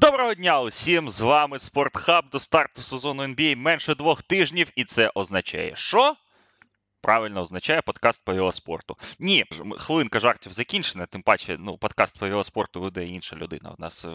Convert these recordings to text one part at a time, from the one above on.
Доброго дня усім! З вами Спортхаб до старту сезону NBA менше двох тижнів, і це означає, що правильно означає подкаст по велоспорту. Ні, хвилинка жартів закінчена, тим паче, ну, подкаст по велоспорту веде інша людина у нас е,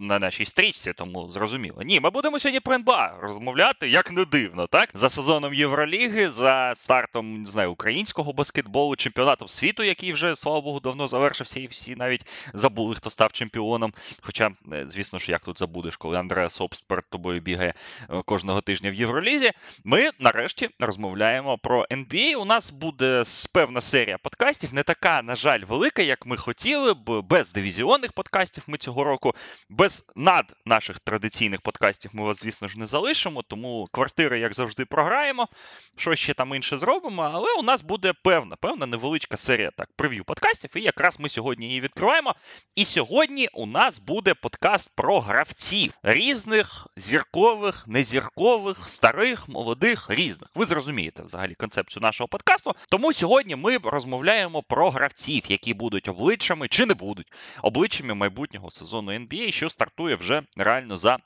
на нашій стрічці, тому зрозуміло. Ні, ми будемо сьогодні про НБА розмовляти, як не дивно, так? За сезоном Євроліги, за стартом не знаю, українського баскетболу, чемпіонатом світу, який вже, слава Богу, давно завершився, і всі навіть забули, хто став чемпіоном. Хоча, е, звісно ж, як тут забудеш, коли Андреа Собст перед тобою бігає е, кожного тижня в Євролізі. Ми нарешті розмовляємо про NBA у нас буде певна серія подкастів, не така, на жаль, велика, як ми хотіли б, без дивізіонних подкастів ми цього року, без над наших традиційних подкастів ми вас, звісно ж, не залишимо, тому квартири, як завжди, програємо. Що ще там інше зробимо, але у нас буде певна, певна невеличка серія так, прев'ю подкастів, і якраз ми сьогодні її відкриваємо. І сьогодні у нас буде подкаст про гравців різних, зіркових, незіркових, старих, молодих, різних. Ви зрозумієте взагалі концепцію нашого нашого подкасту. Тому сьогодні ми розмовляємо про гравців, які будуть обличчями чи не будуть обличчями майбутнього сезону NBA, що стартує вже реально за.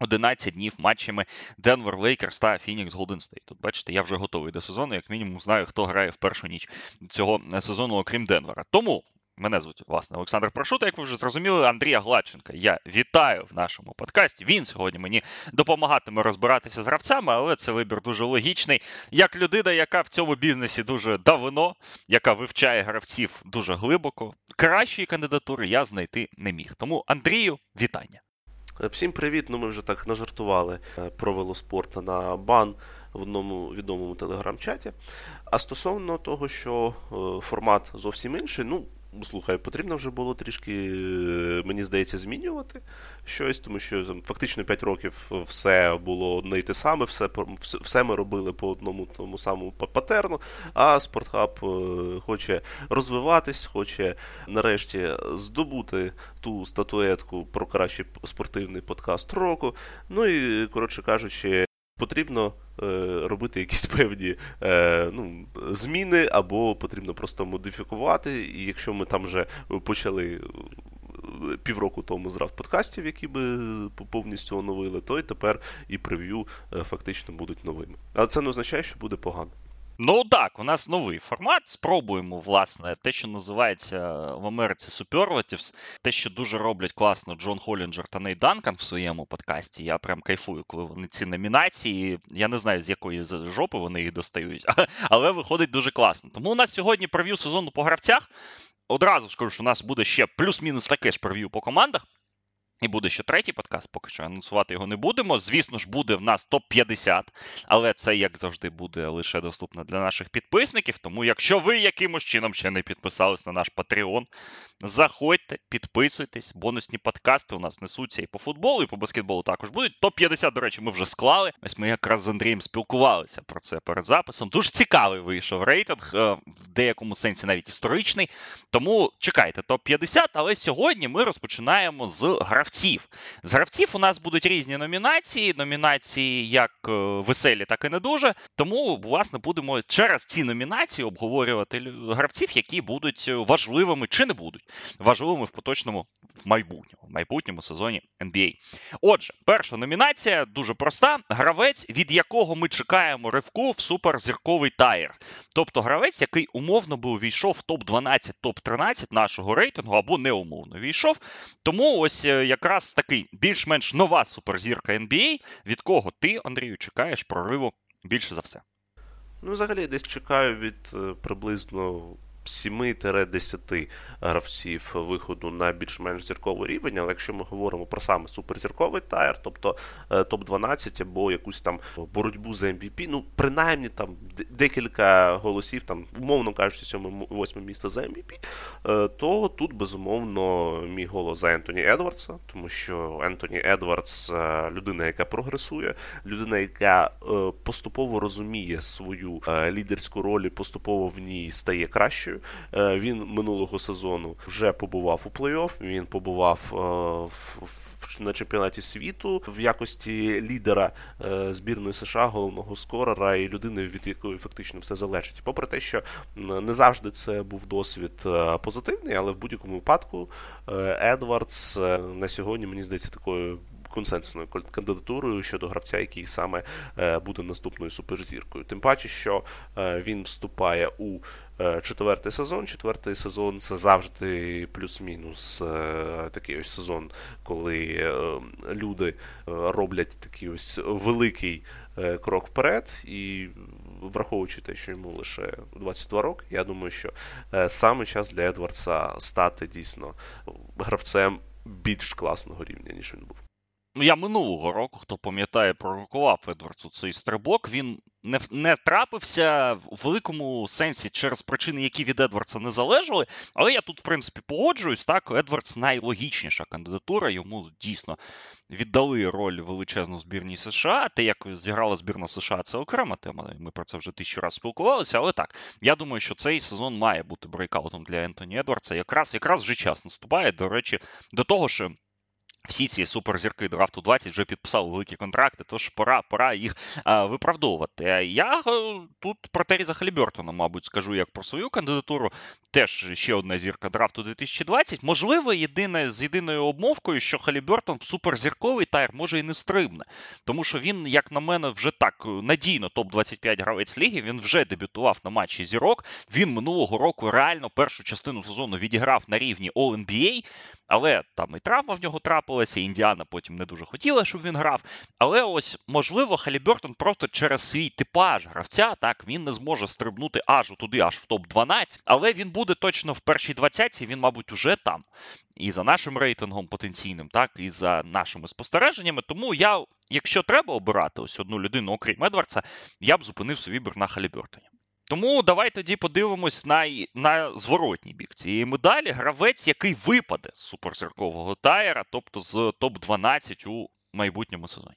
11 днів матчами Денвер Лейкерс та Фінікс Голден Стейт. Тут бачите, я вже готовий до сезону, як мінімум знаю, хто грає в першу ніч цього сезону, окрім Денвера. Тому Мене звуть власне Олександр Прошута, як ви вже зрозуміли, Андрія Гладченка. Я вітаю в нашому подкасті. Він сьогодні мені допомагатиме розбиратися з гравцями, але це вибір дуже логічний. Як людина, яка в цьому бізнесі дуже давно, яка вивчає гравців дуже глибоко, кращої кандидатури я знайти не міг. Тому Андрію, вітання. Всім привіт. Ну ми вже так нажартували е, про велоспорт на бан в одному відомому телеграм-чаті. А стосовно того, що е, формат зовсім інший, ну Слухай, потрібно вже було трішки, е, мені здається, змінювати щось, тому що фактично 5 років все було одне й те саме, все все ми робили по одному тому самому патерну, а Спортхаб е, хоче розвиватись, хоче нарешті здобути ту статуетку про кращий спортивний подкаст року. Ну і, коротше кажучи, потрібно е, робити якісь певні е, ну, зміни, або потрібно просто модифікувати. І якщо ми там вже почали. Е, півроку тому з подкастів, які би повністю оновили, то і тепер і прев'ю е, фактично будуть новими. Але це не означає, що буде погано. Ну так, у нас новий формат. Спробуємо, власне, те, що називається в Америці Superlatives, те, що дуже роблять класно Джон Холінджер та Ней Данкан в своєму подкасті. Я прям кайфую, коли вони ці номінації. Я не знаю, з якої жопи вони їх достають, але виходить дуже класно. Тому у нас сьогодні прев'ю сезону по гравцях. Одразу скажу, що у нас буде ще плюс-мінус таке ж прев'ю по командах. І буде ще третій подкаст, поки що анонсувати його не будемо. Звісно ж, буде в нас топ-50, але це, як завжди, буде лише доступно для наших підписників. Тому, якщо ви якимось чином ще не підписались на наш Patreon, заходьте, підписуйтесь. Бонусні подкасти у нас несуться і по футболу, і по баскетболу також будуть. Топ-50, до речі, ми вже склали. Ось ми якраз з Андрієм спілкувалися про це перед записом. Дуже цікавий вийшов рейтинг, е, в деякому сенсі навіть історичний. Тому чекайте, топ-50, але сьогодні ми розпочинаємо з графіки гравців. З гравців у нас будуть різні номінації. Номінації як е, веселі, так і не дуже. Тому, власне, будемо через ці номінації обговорювати гравців, які будуть важливими чи не будуть важливими в поточному в майбутньому в майбутньому сезоні NBA. Отже, перша номінація дуже проста: гравець, від якого ми чекаємо ривку в суперзірковий таєр. Тобто гравець, який умовно би увійшов в топ-12, топ-13 нашого рейтингу або неумовно війшов. Тому ось е, якраз такий більш-менш нова суперзірка NBA, від кого ти, Андрію, чекаєш прориву більше за все. Ну, взагалі, десь чекаю від е, приблизно 7-10 гравців виходу на більш-менш зірковий рівень. Але якщо ми говоримо про саме суперзірковий тайр, тобто е, топ-12 або якусь там боротьбу за MVP, ну принаймні там декілька голосів, там, умовно кажучи, 7-8 місце за MVP, е, то тут безумовно мій голос за Ентоні Едвардса, тому що Ентоні Едвардс е, людина, яка прогресує, людина, яка поступово розуміє свою лідерську роль і поступово в ній стає кращою. Е, він минулого сезону вже побував у плей-офф, Він побував е, на чемпіонаті світу в якості лідера е, збірної США, головного скорера і людини, від якої фактично все залежить. Попри те, що не завжди це був досвід е, позитивний, але в будь-якому випадку Едвардс на сьогодні мені здається такою консенсусною кандидатурою щодо гравця, який саме е, буде наступною суперзіркою. Тим паче, що е, він вступає у е, четвертий сезон. Четвертий сезон це завжди плюс-мінус такий ось сезон, коли люди роблять такий ось великий крок вперед. І враховуючи те, що йому лише 22 роки, я думаю, що саме час для Едвардса стати дійсно гравцем більш класного рівня, ніж він був. Ну, я минулого року, хто пам'ятає, пророкував Едвардсу цей стрибок. Він не не трапився в великому сенсі через причини, які від Едвардса не залежали. Але я тут, в принципі, погоджуюсь. Так, Едвардс найлогічніша кандидатура. Йому дійсно віддали роль величезну в збірній США. Те, як зіграла збірна США, це окрема тема. Ми про це вже тисячу разів спілкувалися. Але так, я думаю, що цей сезон має бути брейкаутом для Ентоні Едвардса. Якраз якраз вже час наступає. До речі, до того, що. Всі ці суперзірки драфту 20 вже підписали великі контракти, тож пора пора їх а, виправдовувати. Я е, тут про Теріза Халібертона, мабуть, скажу як про свою кандидатуру. Теж ще одна зірка драфту 2020. Можливо, єдине з єдиною обмовкою, що Халібертон в суперзірковий тайр може і не стрибне. Тому що він, як на мене, вже так надійно топ-25 гравець ліги. Він вже дебютував на матчі зірок. Він минулого року реально першу частину сезону відіграв на рівні All-NBA. Але там і травма в нього трапилася, і Індіана потім не дуже хотіла, щоб він грав. Але ось, можливо, Халібертон просто через свій типаж гравця, так, він не зможе стрибнути аж туди, аж в топ-12, але він буде точно в першій двадцятці, він, мабуть, уже там. І за нашим рейтингом потенційним, так, і за нашими спостереженнями. Тому я, якщо треба обирати ось одну людину, окрім Едвардса, я б зупинив свій вибір на Халібертоні. Тому давай тоді подивимось на на зворотній бік цієї медалі. Гравець, який випаде з суперзіркового тайера, тобто з топ-12 у майбутньому сезоні.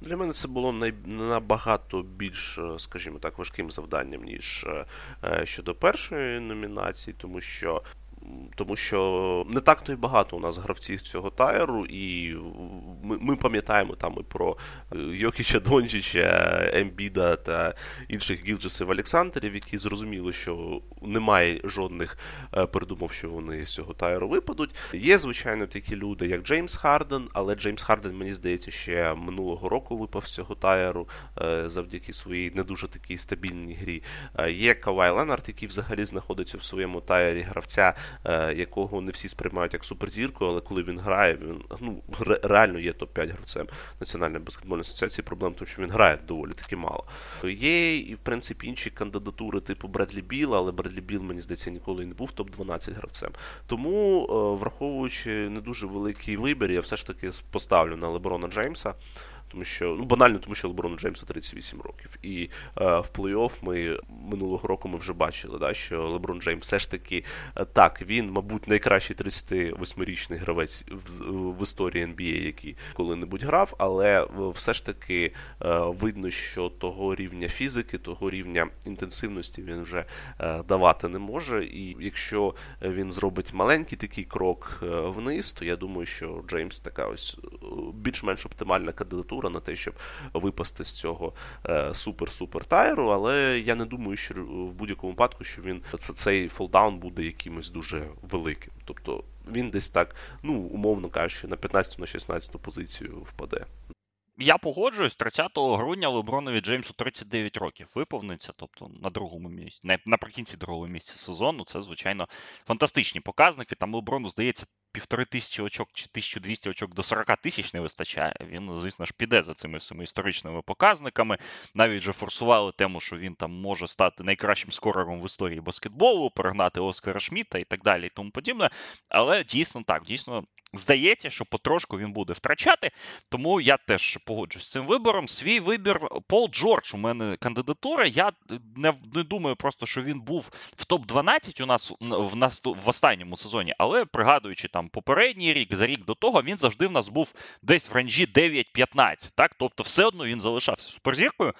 Для мене це було набагато більш, е, скажімо так, важким завданням, ніж е, е, щодо першої номінації, тому що тому що не так то й багато у нас гравців цього тайру, і ми ми пам'ятаємо там і про е, Йокіча Дончича, Ембіда та інших Гілджес-Александрів, які зрозуміли, що немає жодних е, передумов, що вони з цього tier у випадуть. Є, звичайно, такі люди, як Джеймс Харден, але Джеймс Харден, мені здається, ще минулого року випав з цього tier у е, завдяки своїй не дуже такій стабільній грі. Є Кавай Ленард, який взагалі знаходиться в своєму tier і гравця. Е, якого не всі сприймають як суперзірку, але коли він грає, він ну, реально є топ-5 гравцем Національної баскетбольної асоціації. Проблема в тому, що він грає доволі таки мало. Є і в принципі інші кандидатури типу Бредлі Біла, але Бредлі Біл, мені здається, ніколи не був топ-12 гравцем. Тому, е, враховуючи не дуже великий вибір, я все ж таки поставлю на Леброна Джеймса тому що ну банально, тому що Леброну Джеймсу 38 років. І е, в плей-офф ми минулого року ми вже бачили, да, що Леброн Джеймс все ж таки е, так, він, мабуть, найкращий 38-річний гравець в, в історії NBA, який коли-небудь грав, але е, все ж таки е, видно, що того рівня фізики, того рівня інтенсивності він вже е, давати не може. І якщо він зробить маленький такий крок е, вниз, то я думаю, що Джеймс така ось більш-менш оптимальна кандидатура на те, щоб випасти з цього е, супер-супер тайру. Але я не думаю, що в будь-якому випадку, що він цей фолдаун буде якимось дуже великим. Тобто він десь так, ну умовно кажучи, на 15 на 16 позицію впаде. Я погоджуюсь, 30 грудня Лебронові Джеймсу 39 років виповниться, тобто на другому місці, наприкінці другого місця сезону. Це, звичайно, фантастичні показники. Там Леброну, здається, півтори тисячі очок чи 1200 очок до 40 тисяч не вистачає. Він, звісно ж, піде за цими всіми історичними показниками. Навіть вже форсували тему, що він там може стати найкращим скорером в історії баскетболу, перегнати Оскара Шміта і так далі, і тому подібне. Але дійсно так, дійсно здається, що потрошку він буде втрачати. Тому я теж погоджуюсь з цим вибором. Свій вибір Пол Джордж у мене кандидатура. Я не не думаю просто, що він був в топ-12 у нас в нас в останньому сезоні, але пригадуючи там попередній рік, за рік до того, він завжди в нас був десь в ранжі 9-15. Так, тобто, все одно він залишався суперзіркою.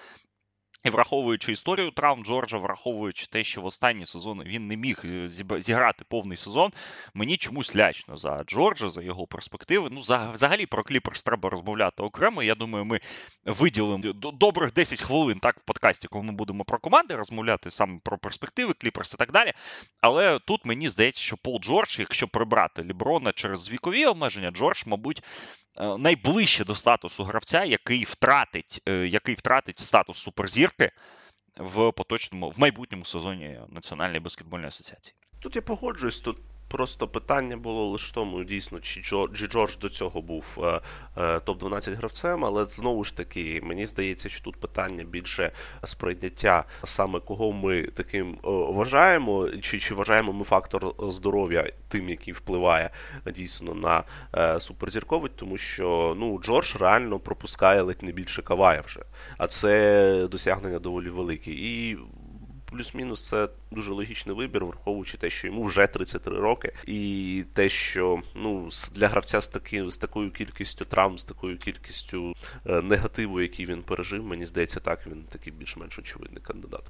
І враховуючи історію травм Джорджа, враховуючи те, що в останні сезони він не міг е, зіграти повний сезон, мені чомусь лячно за Джорджа, за його перспективи. Ну, взагалі про Кліперс треба розмовляти окремо. Я думаю, ми виділимо добрих 10 хвилин так в подкасті, коли ми будемо про команди розмовляти саме про перспективи Кліперс і так далі. Але тут мені здається, що Пол Джордж, якщо прибрати Ліброна через вікові обмеження, Джордж, мабуть, найближче до статусу гравця, який втратить е, який втратить статус суперзірки в поточному в майбутньому сезоні Національної баскетбольної асоціації. Тут я погоджуюсь. Тут Просто питання було лише тому, дійсно, чи Джордж до цього був е, е, топ-12 гравцем, але знову ж таки, мені здається, що тут питання більше сприйняття саме кого ми таким е, вважаємо, чи чи вважаємо ми фактор здоров'я тим, який впливає дійсно на суперзірковий, тому що ну, Джордж реально пропускає ледь не більше кавая вже, а це досягнення доволі велике. І плюс-мінус це дуже логічний вибір, враховуючи те, що йому вже 33 роки, і те, що ну для гравця з таки, з такою кількістю травм, з такою кількістю е, негативу, який він пережив, мені здається, так він такий більш-менш очевидний кандидат.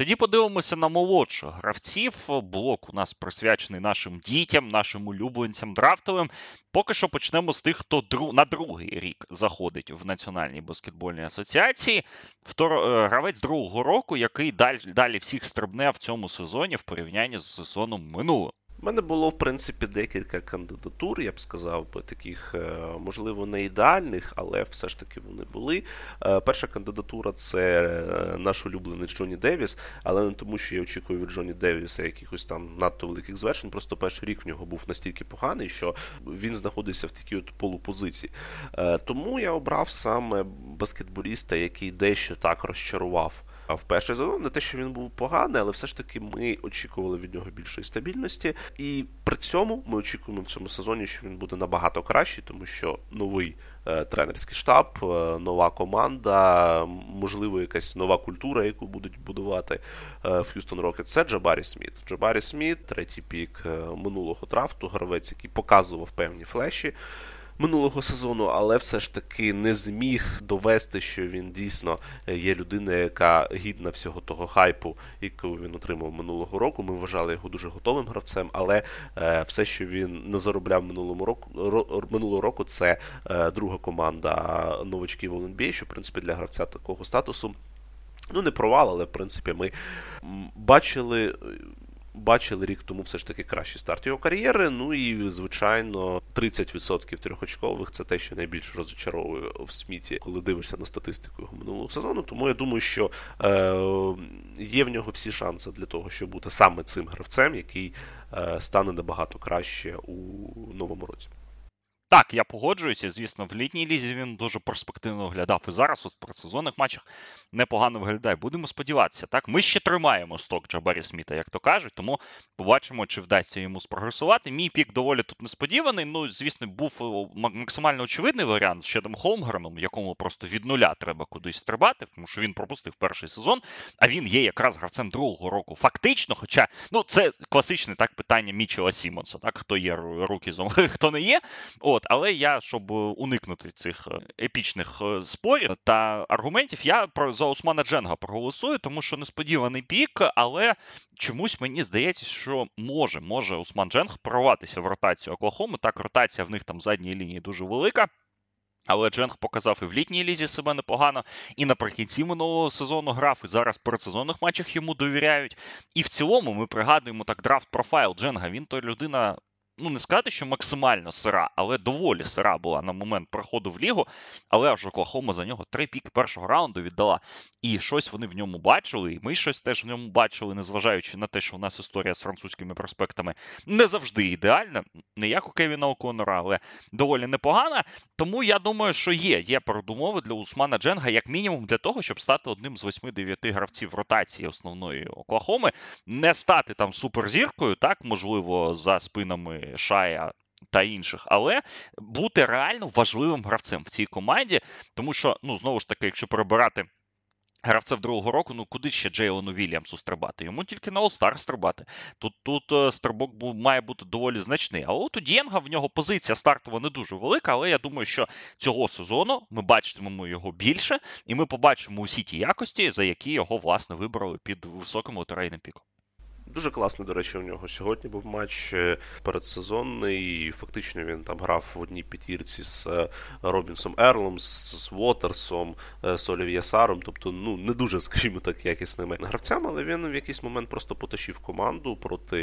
Тоді подивимося на молодших гравців. Блок у нас присвячений нашим дітям, нашим улюбленцям драфтовим. Поки що почнемо з тих, хто на другий рік заходить в Національній баскетбольній асоціації. Втор... Е, гравець другого року, який далі, далі всіх стрибне в цьому сезоні в порівнянні з сезоном минулого. У мене було, в принципі, декілька кандидатур, я б сказав, би, таких, е, можливо, не ідеальних, але все ж таки вони були. Е, перша кандидатура це е, наш улюблений Джонні Девіс, але не тому, що я очікую від Джонні Девіса якихось там надто великих звершень. Просто перший рік в нього був настільки поганий, що він знаходився в такій от полупозиції. Тому я обрав саме баскетболіста, який дещо так розчарував в перший сезон. Не те, що він був поганий, але все ж таки ми очікували від нього більшої стабільності. І при цьому ми очікуємо в цьому сезоні, що він буде набагато кращий, тому що новий е, тренерський штаб, е, нова команда, можливо, якась нова культура, яку будуть будувати е, в Х'юстон Рокетс. Це Джабарі Сміт. Джабарі Сміт, третій pick е, минулого драфту, гравець, який показував певні флеші минулого сезону, але все ж таки не зміг довести, що він дійсно є людина, яка гідна всього того хайпу, який він отримав минулого року. Ми вважали його дуже готовим гравцем, але е, все, що він не заробляв минулому року, минулого року, це е, друга команда новачків в що в принципі для гравця такого статусу. Ну, не провал, але в принципі ми бачили бачили рік тому все ж таки кращий старт його кар'єри. Ну і, звичайно, 30% трьохочкових це те, що найбільше розчаровує в сміті, коли дивишся на статистику його минулого сезону. Тому я думаю, що е, є в нього всі шанси для того, щоб бути саме цим гравцем, який е, стане набагато краще у новому році. Так, я погоджуюся. Звісно, в літній лізі він дуже перспективно виглядав. І зараз у предсезонних матчах непогано виглядає. Будемо сподіватися. Так, ми ще тримаємо сток Джабарі Сміта, як то кажуть, тому побачимо, чи вдасться йому спрогресувати. Мій пік доволі тут несподіваний. Ну, звісно, був максимально очевидний варіант з Щедом Холмгреном, якому просто від нуля треба кудись стрибати, тому що він пропустив перший сезон, а він є якраз гравцем другого року. Фактично, хоча ну це класичне так питання Мічела Сімонса, так хто є рукізом, хто не є. От. От, але я, щоб уникнути цих е, епічних е, спорів та аргументів, я за Османа Дженга проголосую, тому що несподіваний пік, але чомусь мені здається, що може може Осман Дженг прорватися в ротацію Оклахоми. Так, ротація в них там задній лінії дуже велика. Але Дженг показав і в літній лізі себе непогано, і наприкінці минулого сезону грав, і зараз в передсезонних матчах йому довіряють. І в цілому ми пригадуємо так драфт профайл Дженга. Він то людина ну не сказати, що максимально сира, але доволі сира була на момент проходу в лігу. Але аж Оклахома за нього три піки першого раунду віддала. І щось вони в ньому бачили, і ми щось теж в ньому бачили, незважаючи на те, що у нас історія з французькими проспектами не завжди ідеальна, не як у Кевіна Оконора, але доволі непогана. Тому я думаю, що є. Є передумови для Усмана Дженга, як мінімум, для того, щоб стати одним з 8-9 гравців ротації основної Оклахоми, не стати там суперзіркою, так можливо, за спинами. Шая. Та інших, але бути реально важливим гравцем в цій команді, тому що, ну, знову ж таки, якщо перебирати Гравцев другого року, ну куди ще Джейлону Вільямсу стрибати? Йому тільки на All-Star стрибати. Тут тут е, стрибок має бути доволі значний. А от у Дієнга в нього позиція стартова не дуже велика, але я думаю, що цього сезону ми бачитимемо його більше, і ми побачимо усі ті якості, за які його власне вибрали під високим лотерейним піком. Дуже класний, до речі, у нього сьогодні був матч е, передсезонний. Фактично він там грав в одній п'ятірці з е, Робінсом Ерлом, з Уотерсом, е, з Олів'є Саром. Тобто, ну не дуже, скажімо так, якісними гравцями, але він в якийсь момент просто потащив команду проти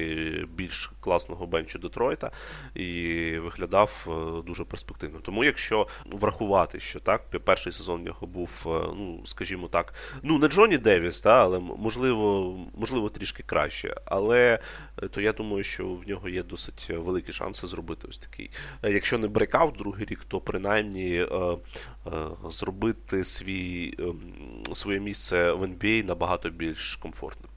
більш класного бенчу Детройта і виглядав дуже перспективно. Тому, якщо врахувати, що так, перший сезон в нього був, ну скажімо так, ну не Джоні Девіс, та, але можливо, можливо, трішки краще але е, то я думаю, що в нього є досить великі шанси зробити ось такий. Е, якщо не breakout другий рік, то принаймні е, е, зробити свій, е, своє місце в NBA набагато більш комфортним.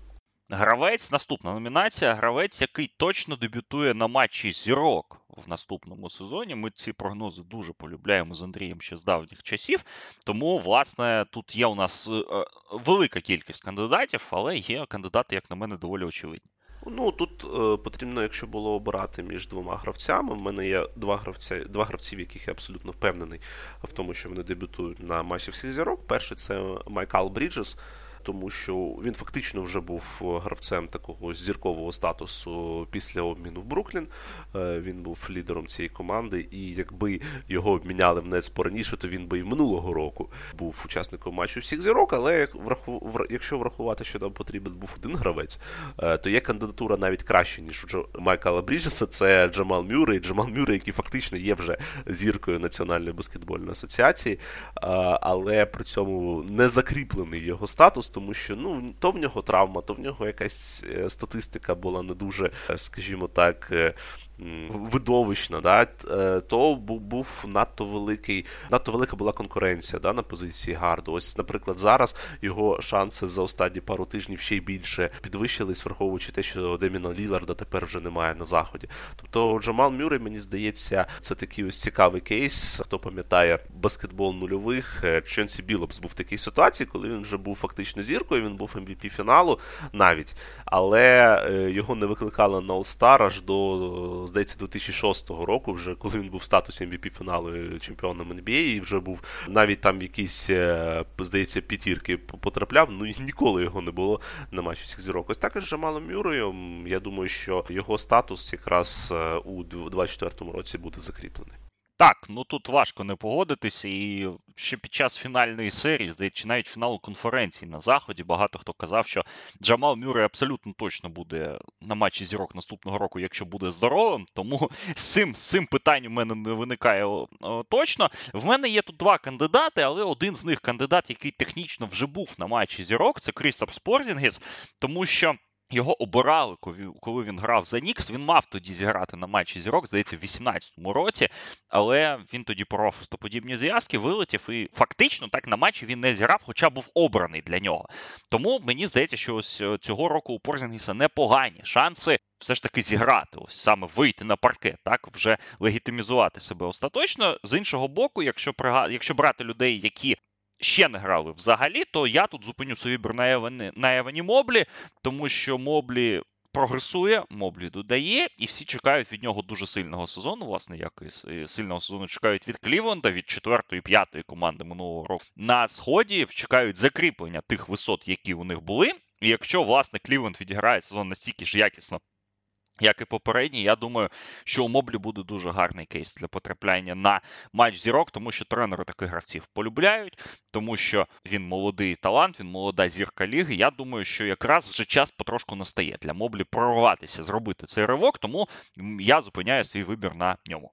Гравець, наступна номінація. Гравець, який точно дебютує на матчі зірок в наступному сезоні. Ми ці прогнози дуже полюбляємо з Андрієм ще з давніх часів. Тому, власне, тут є у нас е, велика кількість кандидатів, але є кандидати, як на мене, доволі очевидні. Ну тут е, потрібно, якщо було обирати між двома гравцями. У мене є два гравця, два гравці, в яких я абсолютно впевнений в тому, що вони дебютують на матчі всіх зірок. Перший це Майкал Бріджес тому що він фактично вже був гравцем такого зіркового статусу після обміну в Бруклін. Е, він був лідером цієї команди, і якби його обміняли в Нец пораніше, то він би і минулого року був учасником матчу всіх зірок. Але якщо врахувати, що нам потрібен був один гравець, е, то є кандидатура навіть краще, ніж у Майкала Бріджеса. Це Джамал Мюррей. Джамал Мюррей, який фактично є вже зіркою Національної баскетбольної асоціації, е, але при цьому не закріплений його статус тому що ну, то в нього травма, то в нього якась е, статистика була не дуже, е, скажімо так, е, видовищна, да, е, то був надто великий, надто велика була конкуренція да, на позиції guard у. Ось, наприклад, зараз його шанси за останні пару тижнів ще й більше підвищились, враховуючи те, що Деміна Ліларда тепер вже немає на заході. Тобто Джамал Мюррей, мені здається, це такий ось цікавий кейс. Хто пам'ятає баскетбол нульових, е, Чонсі Білопс був в такій ситуації, коли він вже був фактично зіркою, він був MVP фіналу навіть, але е, його не викликали на All-Star аж до здається, 2006 року, вже коли він був в статусі MVP фіналу чемпіоном NBA, і вже був навіть там в якісь, е, здається, п'ятірки потрапляв. Ну ніколи його не було на матчі всіх зірок. Ось також Джамалом Мюрою. Я думаю, що його статус якраз е, у 2024 році буде закріплений. Так, ну тут важко не погодитися, і ще під час фінальної серії, здається, навіть фіналу конференції на заході, багато хто казав, що Джамал Мюррей абсолютно точно буде на матчі зірок наступного року, якщо буде здоровим. Тому з цим з цим питанням у мене не виникає точно. В мене є тут два кандидати, але один з них кандидат, який технічно вже був на матчі зірок, це Крістапс Порзінгіс, тому що. Його обирали, коли він грав за Нікс. Він мав тоді зіграти на матчі зірок, здається, в 18-му році, але він тоді поров хрестоподібні зв'язки, вилетів, і фактично так на матчі він не зіграв, хоча був обраний для нього. Тому мені здається, що ось е, цього року у Порзінгіса непогані шанси все ж таки зіграти, ось саме вийти на паркет, так вже легітимізувати себе остаточно. З іншого боку, якщо якщо брати людей, які ще не грали взагалі, то я тут зупиню вибір на Евані Моблі, тому що Моблі. Прогресує, Моблі додає, і всі чекають від нього дуже сильного сезону. Власне, як і сильного сезону чекають від Клівленда, від четвертої, п'ятої команди минулого року. На сході чекають закріплення тих висот, які у них були. І якщо власне Клівленд відіграє сезон настільки ж якісно, як і попередній, я думаю, що у Моблі буде дуже гарний кейс для потрапляння на матч зірок, тому що тренери таких гравців полюбляють, тому що він молодий талант, він молода зірка ліги. Я думаю, що якраз вже час потрошку настає для Моблі прорватися, зробити цей ривок, тому я зупиняю свій вибір на ньому.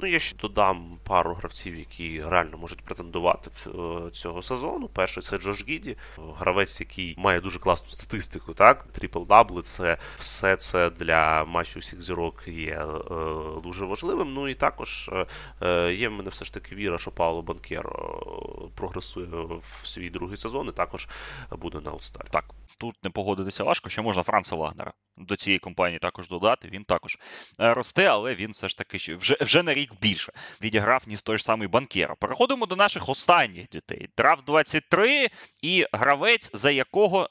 Ну, я ще додам пару гравців, які реально можуть претендувати в цього сезону. Перший це Джош Гіді, гравець, який має дуже класну статистику. Так, трипл дабли це все це для матчів всіх зірок є е, дуже важливим. Ну і також е, є в мене все ж таки віра, що Паоло Банкеро прогресує в свій другий сезон і також буде на All-Star. Так, тут не погодитися важко, що можна Франца Вагнера до цієї компанії також додати. Він також е, росте, але він все ж таки вже вже на рік більше відіграв, ніж той ж самий Банкеро. Переходимо до наших останніх дітей. Драфт 23 і гравець, за якого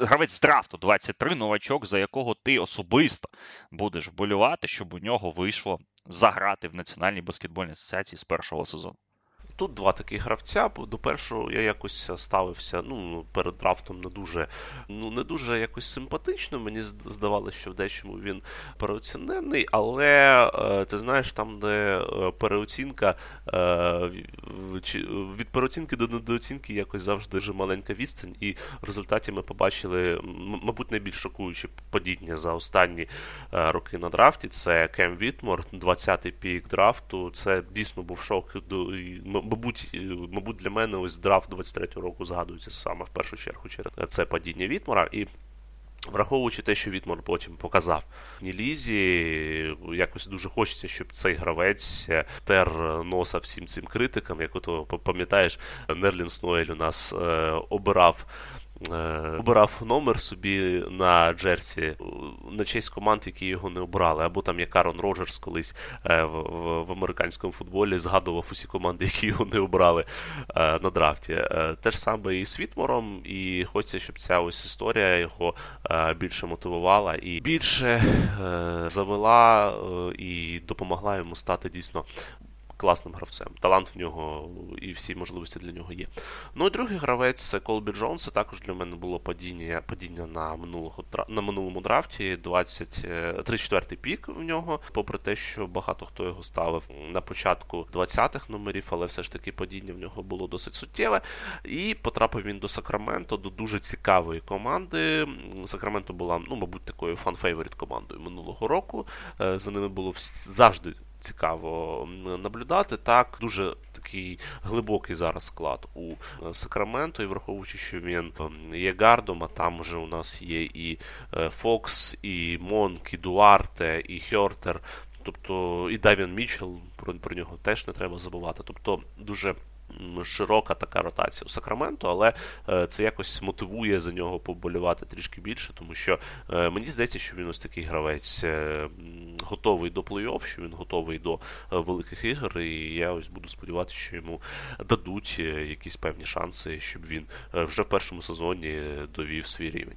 гравець з драфту 23 новачок, за якого ти особисто будеш вболювати, щоб у нього вийшло заграти в Національній баскетбольній асоціації з першого сезону. Тут два таких гравця. До першого я якось ставився ну, перед драфтом не дуже ну, не дуже якось симпатично. Мені здавалося, що в дечому він переоцінений, але е, ти знаєш, там, де е, переоцінка е, від переоцінки до недооцінки якось завжди дуже маленька відстань, і в результаті ми побачили, мабуть, найбільш шокуюче падіння за останні роки на драфті. Це Кем Вітмор, 20-й пік драфту. Це дійсно був шок мабуть, е, мабуть, для мене ось драфт 23-го року згадується саме в першу чергу через це падіння Вітмора. І Враховуючи те, що Вітмор потім показав Нілізі, якось дуже хочеться, щоб цей гравець тер носа всім цим критикам. Як от пам'ятаєш, Нерлін Сноель у нас е, обирав обирав номер собі на Джерсі на честь команд, які його не обрали. Або там як Арон Роджерс колись е, в, в, в американському футболі згадував усі команди, які його не обрали е, на драфті. Те ж саме і з Вітмором, і хочеться, щоб ця ось історія його більше мотивувала і більше завела і допомогла йому стати дійсно класним гравцем. Талант в нього і всі можливості для нього є. Ну і другий гравець це Колбі Джонс. Також для мене було падіння падіння на минулого на минулому драфті. 20, 34-й пік в нього, попри те, що багато хто його ставив на початку 20-х номерів, але все ж таки падіння в нього було досить суттєве. І потрапив він до Сакраменто, до дуже цікавої команди. Сакраменто була, ну, мабуть, такою fan-favorite командою минулого року. Е, за ними було завжди цікаво наблюдати. Так, дуже такий глибокий зараз склад у е, Сакраменто, і враховуючи, що він ем, є гардом, а там вже у нас є і е, Фокс, і Монк, і Дуарте, і Хьортер. Тобто і Давін Мічел, про, про нього теж не треба забувати. Тобто дуже широка така ротація у Сакраменто, але е, це якось мотивує за нього поболювати трішки більше, тому що е, мені здається, що він ось такий гравець е, готовий до плей-офф, що він готовий до великих ігор, і я ось буду сподіватися, що йому дадуть якісь певні шанси, щоб він вже в першому сезоні довів свій рівень.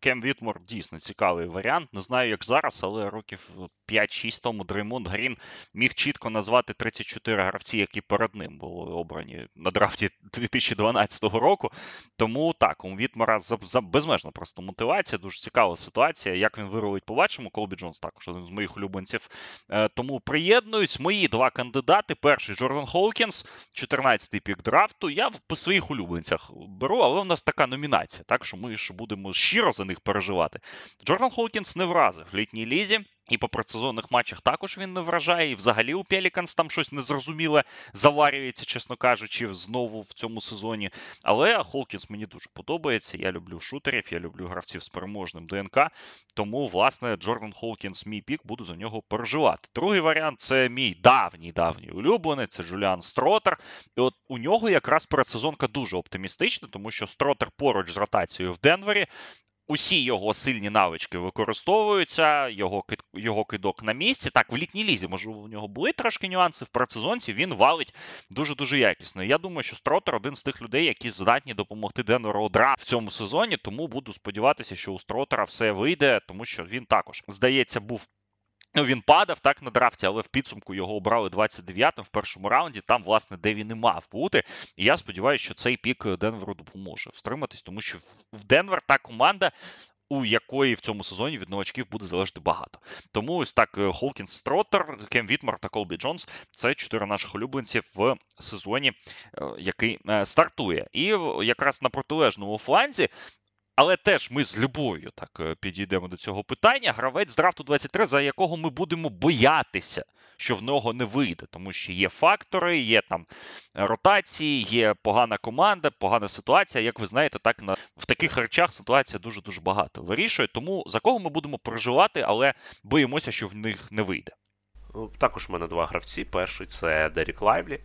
Кем Вітмор дійсно цікавий варіант. Не знаю, як зараз, але років 5-6 тому Дреймонд Грін міг чітко назвати 34 гравці, які перед ним були обрані на драфті 2012 року. Тому так, у Вітмора за, за безмежна просто мотивація, дуже цікава ситуація. Як він вирулить, побачимо. Колбі Джонс також один з моїх улюбленців. Е, тому приєднуюсь. Мої два кандидати. Перший Джордан Хокінс, 14-й пік драфту. Я по своїх улюбленцях беру, але у нас така номінація, так що ми ж будемо щиро за них переживати. Джордан Хокінс не вразив в літній лізі. І по предсезонних матчах також він не вражає. І взагалі у Пеліканс там щось незрозуміле заварюється, чесно кажучи, знову в цьому сезоні. Але Хокінс мені дуже подобається. Я люблю шутерів, я люблю гравців з переможним ДНК. Тому, власне, Джордан Хокінс, мій пік, буду за нього переживати. Другий варіант це мій давній давній улюблений, це Джуліан Стротер. І от у нього якраз передсезонка дуже оптимістична, тому що Стротер поруч з ротацією в Денвері. Усі його сильні навички використовуються, його його кидок на місці. Так, в літній лізі, можливо, в нього були трошки нюанси в процезонці, він валить дуже-дуже якісно. Я думаю, що Стротер один з тих людей, які здатні допомогти Денверу Одра в цьому сезоні. Тому буду сподіватися, що у Стротера все вийде, тому що він також, здається, був він падав так на драфті, але в підсумку його обрали 29-м в першому раунді, там, власне, де він і мав бути. І я сподіваюся, що цей пік Денверу допоможе встриматись, тому що в Денвер та команда. У якої в цьому сезоні від новачків буде залежати багато. Тому ось так е, Хокінс Стротер, Кем Вітмор та Колбі Джонс це чотири наших улюбленців в сезоні, е, який е, стартує. І якраз на протилежному фланзі але теж ми з любов'ю так е, підійдемо до цього питання. Гравець з драфту 23, за якого ми будемо боятися, що в нього не вийде, тому що є фактори, є там ротації, є погана команда, погана ситуація. Як ви знаєте, так на в таких речах ситуація дуже дуже багато вирішує. Тому за кого ми будемо переживати, але боїмося, що в них не вийде. Ну, також в мене два гравці. Перший це Дерік Лайвлі.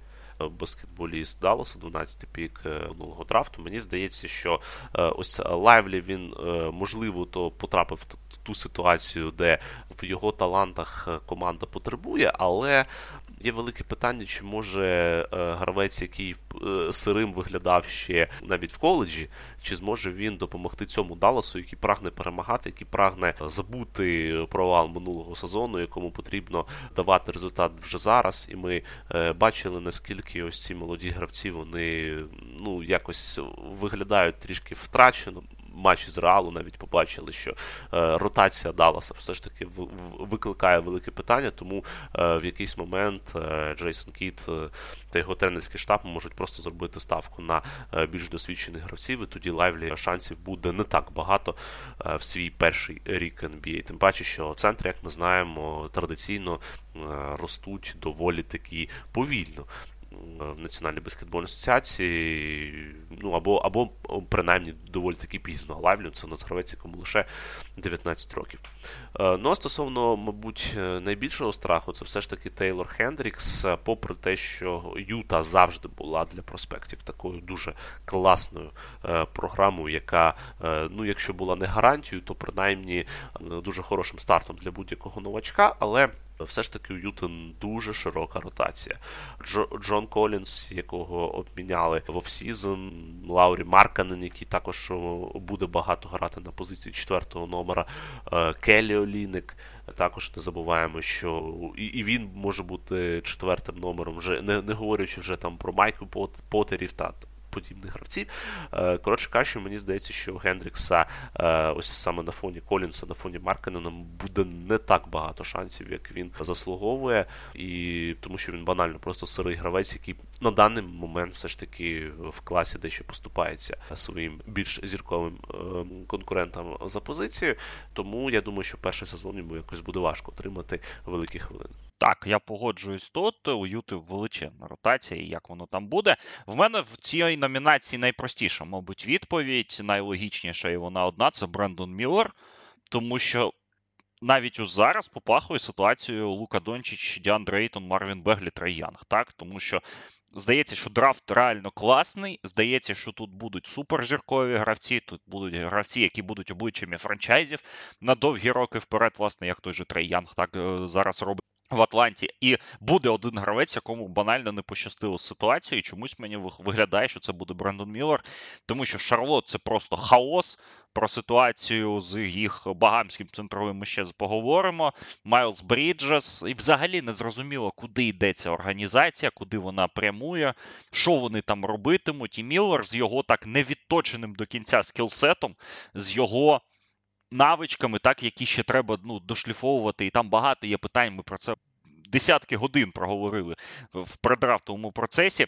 Баскетболіст Далласа, 12-й пік минулого драфту. Мені здається, що ось Лайвлі він можливо то потрапив в ту ситуацію, де в його талантах команда потребує, але Є велике питання, чи може е, гравець, який е, сирим виглядав ще навіть в коледжі, чи зможе він допомогти цьому Далласу, який прагне перемагати, який прагне забути провал минулого сезону, якому потрібно давати результат вже зараз. І ми е, бачили, наскільки ось ці молоді гравці вони ну якось виглядають трішки втрачено матчі з Реалу навіть побачили, що е, ротація Далласа все ж таки викликає велике питання, тому е, в якийсь момент е, Джейсон Кіт та його тренерський штаб можуть просто зробити ставку на більш досвідчених гравців, і тоді лайвлі шансів буде не так багато в свій перший рік NBA. Тим паче, що центри, як ми знаємо, традиційно ростуть доволі таки повільно в Національній баскетбольній асоціації, ну або або принаймні доволі таки пізно. Лайвлін це у нас гравець, якому лише 19 років. Е, ну а стосовно, мабуть, найбільшого страху, це все ж таки Тейлор Хендрікс, попри те, що Юта завжди була для проспектів такою дуже класною е, програмою, яка, е, ну, якщо була не гарантією, то принаймні дуже хорошим стартом для будь-якого новачка, але все ж таки у Юти дуже широка ротація. Джо, Джон Колінс, якого обміняли в offseason, Лаурі Марканен, який також буде багато грати на позиції четвертого номера, е, Келі Оліник. Також не забуваємо, що і і він може бути четвертим номером, вже не не говорячи вже там про Майку Потерів та подібних гравців. Е, коротше кажучи, мені здається, що Гендрікса е, ось саме на фоні Колінса, на фоні Маркенена буде не так багато шансів, як він заслуговує, і тому що він банально просто сирий гравець, який на даний момент все ж таки в класі дещо поступається своїм більш зірковим е, конкурентам за позицією. Тому я думаю, що перший сезон йому якось буде важко отримати великі хвилини. Так, я погоджуюсь тут. У Юти величезна ротація, і як воно там буде. В мене в цій номінації найпростіша, мабуть, відповідь. Найлогічніша, і вона одна це Брендон Міллер. Тому що навіть у зараз попахує ситуацію Лука Дончич, Діан Дрейтон, Марвін Беглі, Трей Янг. Так? Тому що здається, що драфт реально класний. Здається, що тут будуть суперзіркові гравці, тут будуть гравці, які будуть обличчями франчайзів на довгі роки вперед, власне, як той же Трей Янг так е, зараз робить в Атланті, і буде один гравець, якому банально не пощастило з ситуацією. І чомусь мені виглядає, що це буде Брендон Міллер, тому що Шарлот це просто хаос. Про ситуацію з їх багамським центровим ми ще поговоримо. Майлз Бріджес, і взагалі не зрозуміло, куди йде ця організація, куди вона прямує, що вони там робитимуть. І Міллер з його так невідточеним до кінця скілсетом, з його навичками, так, які ще треба ну, дошліфовувати, і там багато є питань. Ми про це десятки годин проговорили в предрафтовому процесі.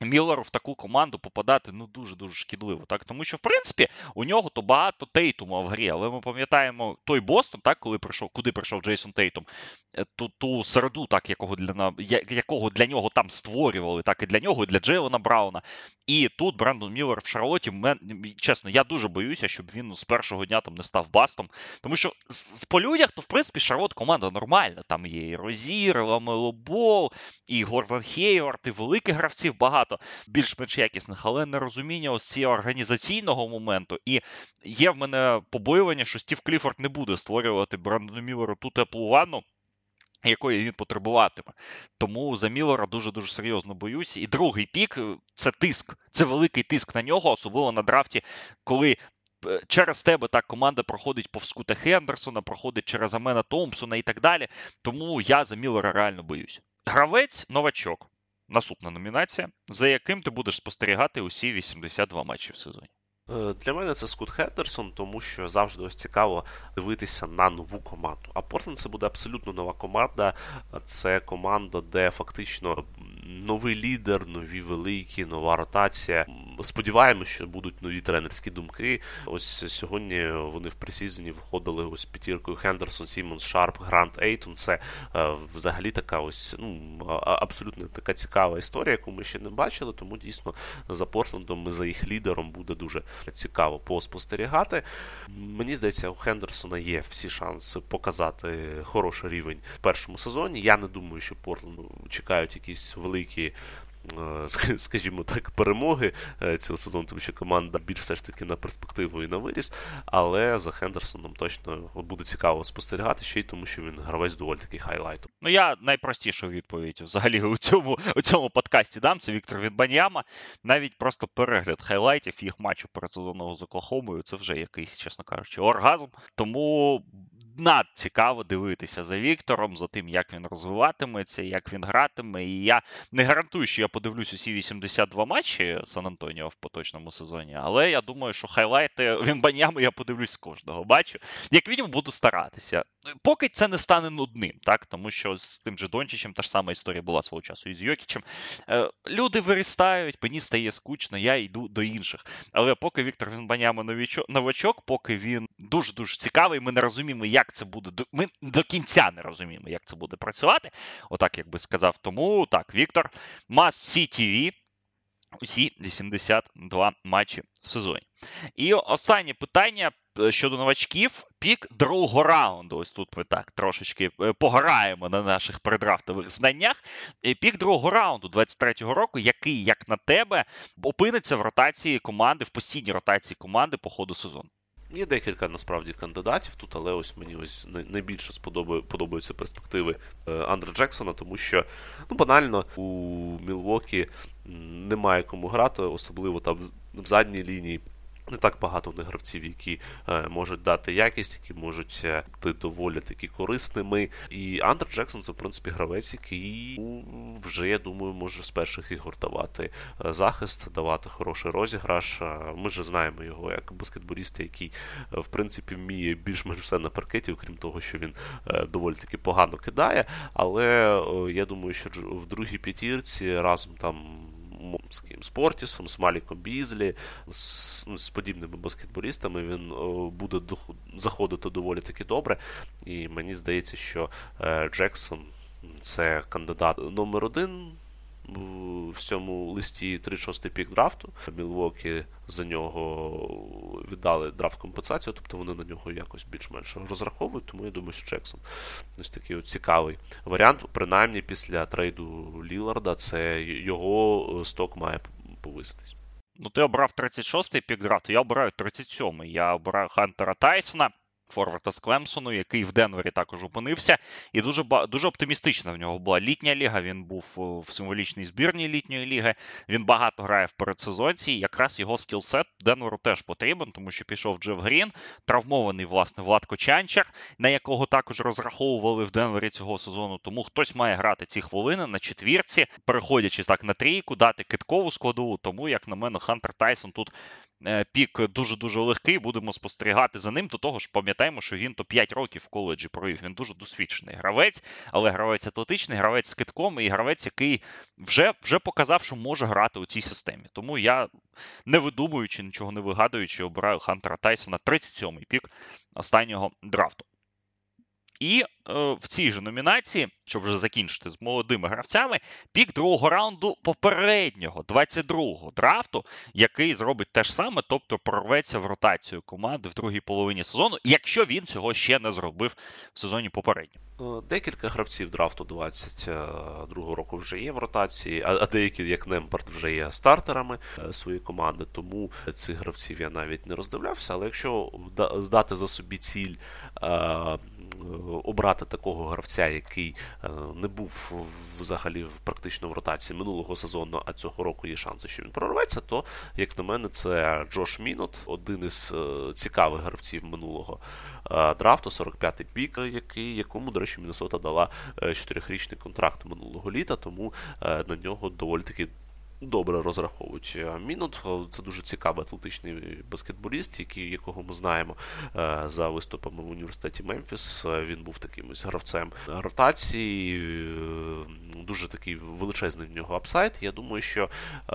Міллеру в таку команду попадати ну дуже-дуже шкідливо. Так? Тому що, в принципі, у нього то багато Тейтума в грі, але ми пам'ятаємо той Бостон, так, коли прийшов, куди прийшов Джейсон Тейтум, е, ту ту середу, так, якого для якого для нього там створювали, так і для нього, і для Джейлона Брауна. І тут Брендон Міллер в Шарлоті, чесно, я дуже боюся, щоб він з першого дня там не став бастом. Тому що з, по людях, то в принципі Шарлот команда нормальна. Там є і Розір, і Ламело Бол, і Гордон Хейвард, і великих гравців багато багато більш-менш якісних, але нерозуміння ось цього організаційного моменту. І є в мене побоювання, що Стів Кліфорд не буде створювати Брандону Міллеру ту теплу ванну, якої він потребуватиме. Тому за Міллера дуже-дуже серйозно боюся. І другий пік це тиск. Це великий тиск на нього, особливо на драфті, коли. Е, через тебе так команда проходить повз Кута Хендерсона, проходить через Амена Томпсона і так далі. Тому я за Міллера реально боюсь. Гравець новачок. Наступна номінація, за яким ти будеш спостерігати усі 82 матчі в сезоні. Е, для мене це Скут Хендерсон, тому що завжди ось цікаво дивитися на нову команду. А Портленд це буде абсолютно нова команда. Це команда, де фактично новий лідер, нові великі, нова ротація. Сподіваємося, що будуть нові тренерські думки. Ось сьогодні вони в preseason і входили ось п'ятіркою Хендерсон, Сімонс, Шарп, Грант Ейтон. Це е, взагалі така ось ну абсолютно така цікава історія, яку ми ще не бачили. Тому дійсно за Портлендом і за їх лідером буде дуже цікаво поспостерігати. Мені здається, у Хендерсона є всі шанси показати хороший рівень в першому сезоні. Я не думаю, що Портленд чекають якісь великі скажімо так, перемоги е, цього сезону, тому що команда більш все ж таки на перспективу і на виріс. Але за Хендерсоном точно буде цікаво спостерігати ще й тому, що він гравець доволі такий хайлайту. Ну я найпростішу відповідь взагалі у цьому у цьому подкасті дам. Це Віктор Відбаньяма. Навіть просто перегляд хайлайтів їх матчу передсезонного з Оклахомою. Це вже якийсь, чесно кажучи, оргазм. Тому цікаво дивитися за Віктором, за тим, як він розвиватиметься, як він гратиме. І я не гарантую, що я подивлюсь усі 82 матчі Сан Антоніо в поточному сезоні, але я думаю, що хайлайти Вімбанями я подивлюсь з кожного. Бачу, як мінімум буду старатися. Поки це не стане нудним, так тому що з тим же Дончичем та ж сама історія була свого часу і з Йокічем. Е, люди виростають, мені стає скучно, я йду до інших. Але поки Віктор Вінбанями новачок, поки він дуже дуже цікавий, ми не розуміємо, як це буде. Ми до кінця не розуміємо, як це буде працювати. Отак, як би сказав. Тому так, Віктор, Must See TV, усі 82 матчі в сезоні. І останнє питання е, щодо новачків. Пік другого раунду. Ось тут ми так трошечки е, пограємо на наших предрафтових знаннях. Пік другого раунду 23-го року, який, як на тебе, опиниться в ротації команди, в постійній ротації команди по ходу сезону. Є декілька насправді кандидатів тут, але ось мені ось найбільше подобаються перспективи Андра Андре Джексона, тому що ну банально у Мілвокі немає кому грати, особливо там в задній лінії. Не так багато них гравців, які е, можуть дати якість, які можуть е, бути доволі такі корисними. І Андер Джексон це в принципі гравець, який ну, вже я думаю може з перших ігор давати е, захист, давати хороший розіграш. Ми ж знаємо його як баскетболіста, який е, в принципі вміє більш-менш все на паркеті, окрім того, що він е, доволі таки погано кидає. Але я думаю, що в другій п'ятірці разом там з ким з Портісом, з Маліком Бізлі, з, ну, з подібними баскетболістами він о, буде заходити доволі таки добре. І мені здається, що е, Джексон це кандидат номер один в цьому листі 36-й пік драфту. Мілвокі за нього віддали драфт компенсацію, тобто вони на нього якось більш-менш розраховують. Тому я думаю, що Джексон ось такий от цікавий варіант. Принаймні після трейду Ліларда, це його сток має повиситись. Ну, ти обрав 36-й пік драфту, я обираю 37-й. Я обираю Хантера Тайсона. Форварда з Клемсону, який в Денвері також опинився, і дуже дуже оптимістична в нього була літня ліга. Він був в символічній збірній літньої ліги. Він багато грає в передсезонці. Якраз його скілсет Денверу теж потрібен, тому що пішов Джеф Грін, травмований власне Владко Чанчар, на якого також розраховували в Денвері цього сезону. Тому хтось має грати ці хвилини на четвірці, переходячи так на трійку, дати киткову складову. Тому, як на мене, Хантер Тайсон тут Е, пік дуже-дуже легкий, будемо спостерігати за ним. До того ж, пам'ятаємо, що він то 5 років в коледжі провів. Він дуже досвідчений гравець, але гравець атлетичний, гравець з китком і гравець, який вже вже показав, що може грати у цій системі. Тому я, не видумуючи, нічого не вигадуючи, обираю Хантера Тайсона 37-й пік останнього драфту. І е, в цій же номінації, щоб вже закінчити з молодими гравцями, пік другого раунду попереднього 22-го драфту, який зробить те ж саме, тобто прорветься в ротацію команди в другій половині сезону, якщо він цього ще не зробив в сезоні попередньому. Е, декілька гравців драфту 22-го року вже є в ротації, а деякі, як Немпарт, вже є стартерами е, своєї команди. Тому цих гравців я навіть не роздивлявся. Але якщо здати за собі ціль. Е, обрати такого гравця, який е, не був взагалі практично в ротації минулого сезону, а цього року є шанси, що він прорветься, то, як на мене, це Джош Мінот, один із е, цікавих гравців минулого драфту, 45-й пік, який, якому, до речі, Міннесота дала 4-річний контракт минулого літа, тому на нього доволі таки добре розраховують. Мінот це дуже цікавий атлетичний баскетболіст, який, якого ми знаємо е, за виступами в університеті Мемфіс. Він був таким ось гравцем ротації, е, дуже такий величезний в нього upside. Я думаю, що е,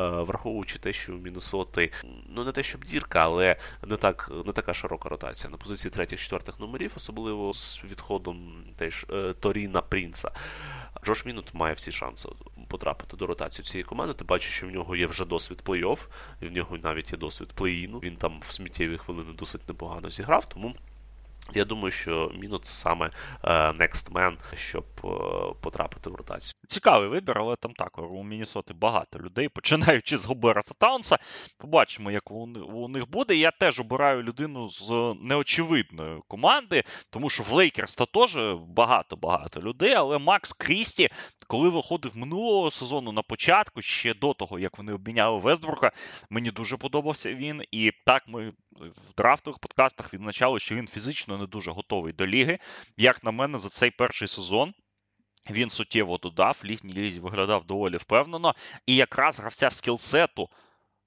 враховуючи те, що у Міннесоти, ну не те, щоб дірка, але не так не така широка ротація на позиції третіх-четвертих номерів, особливо з відходом теж Торіна Прінца. Джош Мінут має всі шанси потрапити до ротації цієї команди. Ти бачиш, що в нього є вже досвід плей-офф, і в нього навіть є досвід плей-іну. Він там в сміттєві хвилини досить непогано зіграв, тому. Я думаю, що Міно це саме uh, next man, щоб потрапити в ротацію. Цікавий вибір, але там також у Мінісоти багато людей, починаючи з Гоберта Таунса. Побачимо, як у них буде. Я теж обираю людину з неочевидної команди, тому що в Лейкерс та теж багато-багато людей. Але Макс Крісті, коли виходив минулого сезону на початку, ще до того, як вони обміняли Вестбрука, мені дуже подобався він. І так ми в драфтових подкастах відзначали, що він фізично не дуже готовий до ліги. Як на мене, за цей перший сезон. Він суттєво додав, літній лізі виглядав доволі впевнено, і якраз гравця скілсету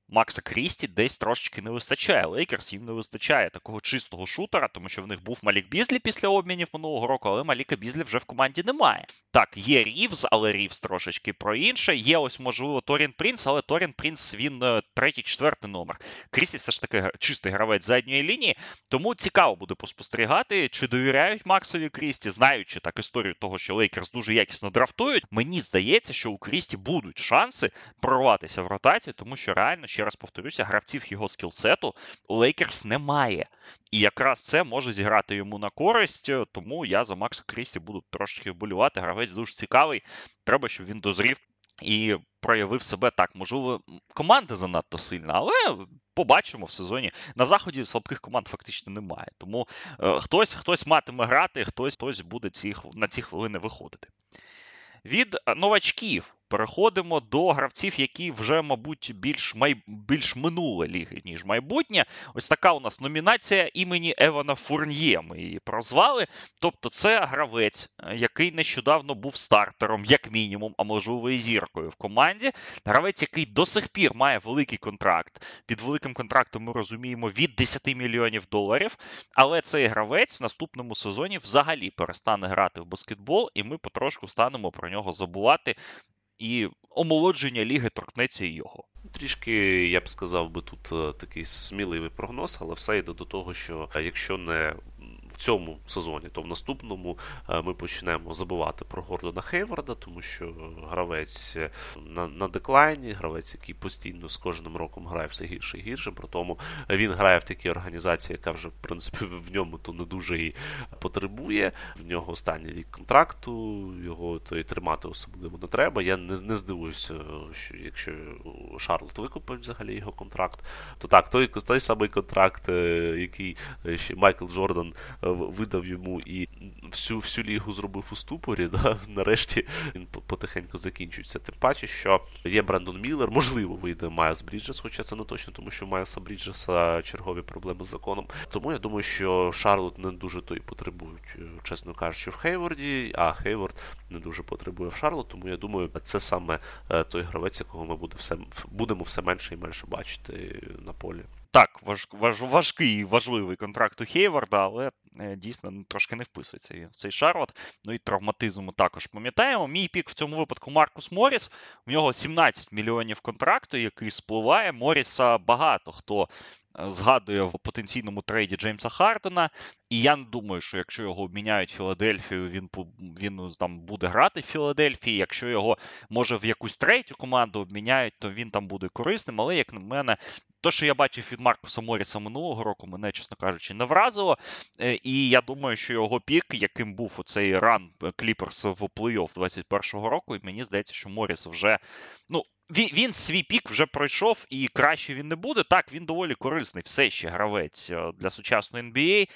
Макса Крісті десь трошечки не вистачає. Лейкерс їм не вистачає такого чистого шутера, тому що в них був Малік Бізлі після обмінів минулого року, але Маліка Бізлі вже в команді немає. Так, є Рівз, але Рівз трошечки про інше. Є ось, можливо, Торін Принц, але Торін Принц він е, третій, четвертий номер. Крісті все ж таки чистий гравець задньої лінії, тому цікаво буде поспостерігати, чи довіряють Максові Крісті, знаючи так історію того, що Лейкерс дуже якісно драфтують. Мені здається, що у Крісті будуть шанси прорватися в ротацію, тому що реально ще раз повторюся, гравців його скілсету у Лейкерс немає. І якраз це може зіграти йому на користь, тому я за Макса Крісті буду трошки вболювати. Гравець дуже цікавий. Треба, щоб він дозрів і проявив себе так. Можливо, команда занадто сильна, але побачимо в сезоні. На заході слабких команд фактично немає. Тому е, хтось хтось матиме грати, хтось хтось буде ці, на ці хвилини виходити. Від новачків Переходимо до гравців, які вже, мабуть, більш май... більш минуле ліги, ніж майбутнє. Ось така у нас номінація імені Евана Фурньє. Ми її прозвали. Тобто, це гравець, який нещодавно був стартером, як мінімум, а можливо і зіркою в команді. Гравець, який до сих пір має великий контракт. Під великим контрактом ми розуміємо від 10 мільйонів доларів. Але цей гравець в наступному сезоні взагалі перестане грати в баскетбол, і ми потрошку станемо про нього забувати і омолодження ліги торкнеться його. Трішки, я б сказав би, тут е, такий сміливий прогноз, але все йде до того, що е, якщо не в цьому сезоні, то в наступному е, ми почнемо забувати про Гордона Хейварда, тому що гравець на на деклайні, гравець, який постійно з кожним роком грає все гірше і гірше. При тому він грає в такій організації, яка вже в принципі в ньому то не дуже і потребує. В нього останній рік контракту, його то і тримати особливо не треба. Я не не здивуюся, що якщо Шарлот викупить взагалі його контракт, то так, той той самий контракт, е, який ще Майкл Джордан видав йому і всю всю лігу зробив у ступорі. Да? Нарешті він потихеньку закінчується. Тим паче, що є Брендон Міллер, можливо, вийде Майлз Бріджес, хоча це не точно, тому що Майлза Бріджеса чергові проблеми з законом. Тому я думаю, що Шарлот не дуже то і потребують, чесно кажучи, в Хейворді, а Хейворд не дуже потребує в Шарлот, тому я думаю, це саме е, той гравець, якого ми буде все, будемо все менше і менше бачити на полі. Так, важ, важ, важкий і важливий контракт у Хейварда, але е, дійсно ну, трошки не вписується в цей Шарлот. Ну і травматизм ми також пам'ятаємо. Мій пік в цьому випадку Маркус Моріс. В нього 17 мільйонів контракту, який спливає. Моріса багато хто е, згадує в потенційному трейді Джеймса Хардена. І я не думаю, що якщо його обміняють Філадельфію, він він там буде грати в Філадельфії. Якщо його може в якусь третю команду обміняють, то він там буде корисним. Але, як на мене, то, що я бачив від Маркуса Моріса минулого року, мене, чесно кажучи, не вразило. Е, і я думаю, що його пік, яким був оцей run Кліперс в плей-офф 21-го року, і мені здається, що Моріс вже ну. Він він свій пік вже пройшов і краще він не буде. Так, він доволі корисний, все ще гравець е, для сучасної NBA.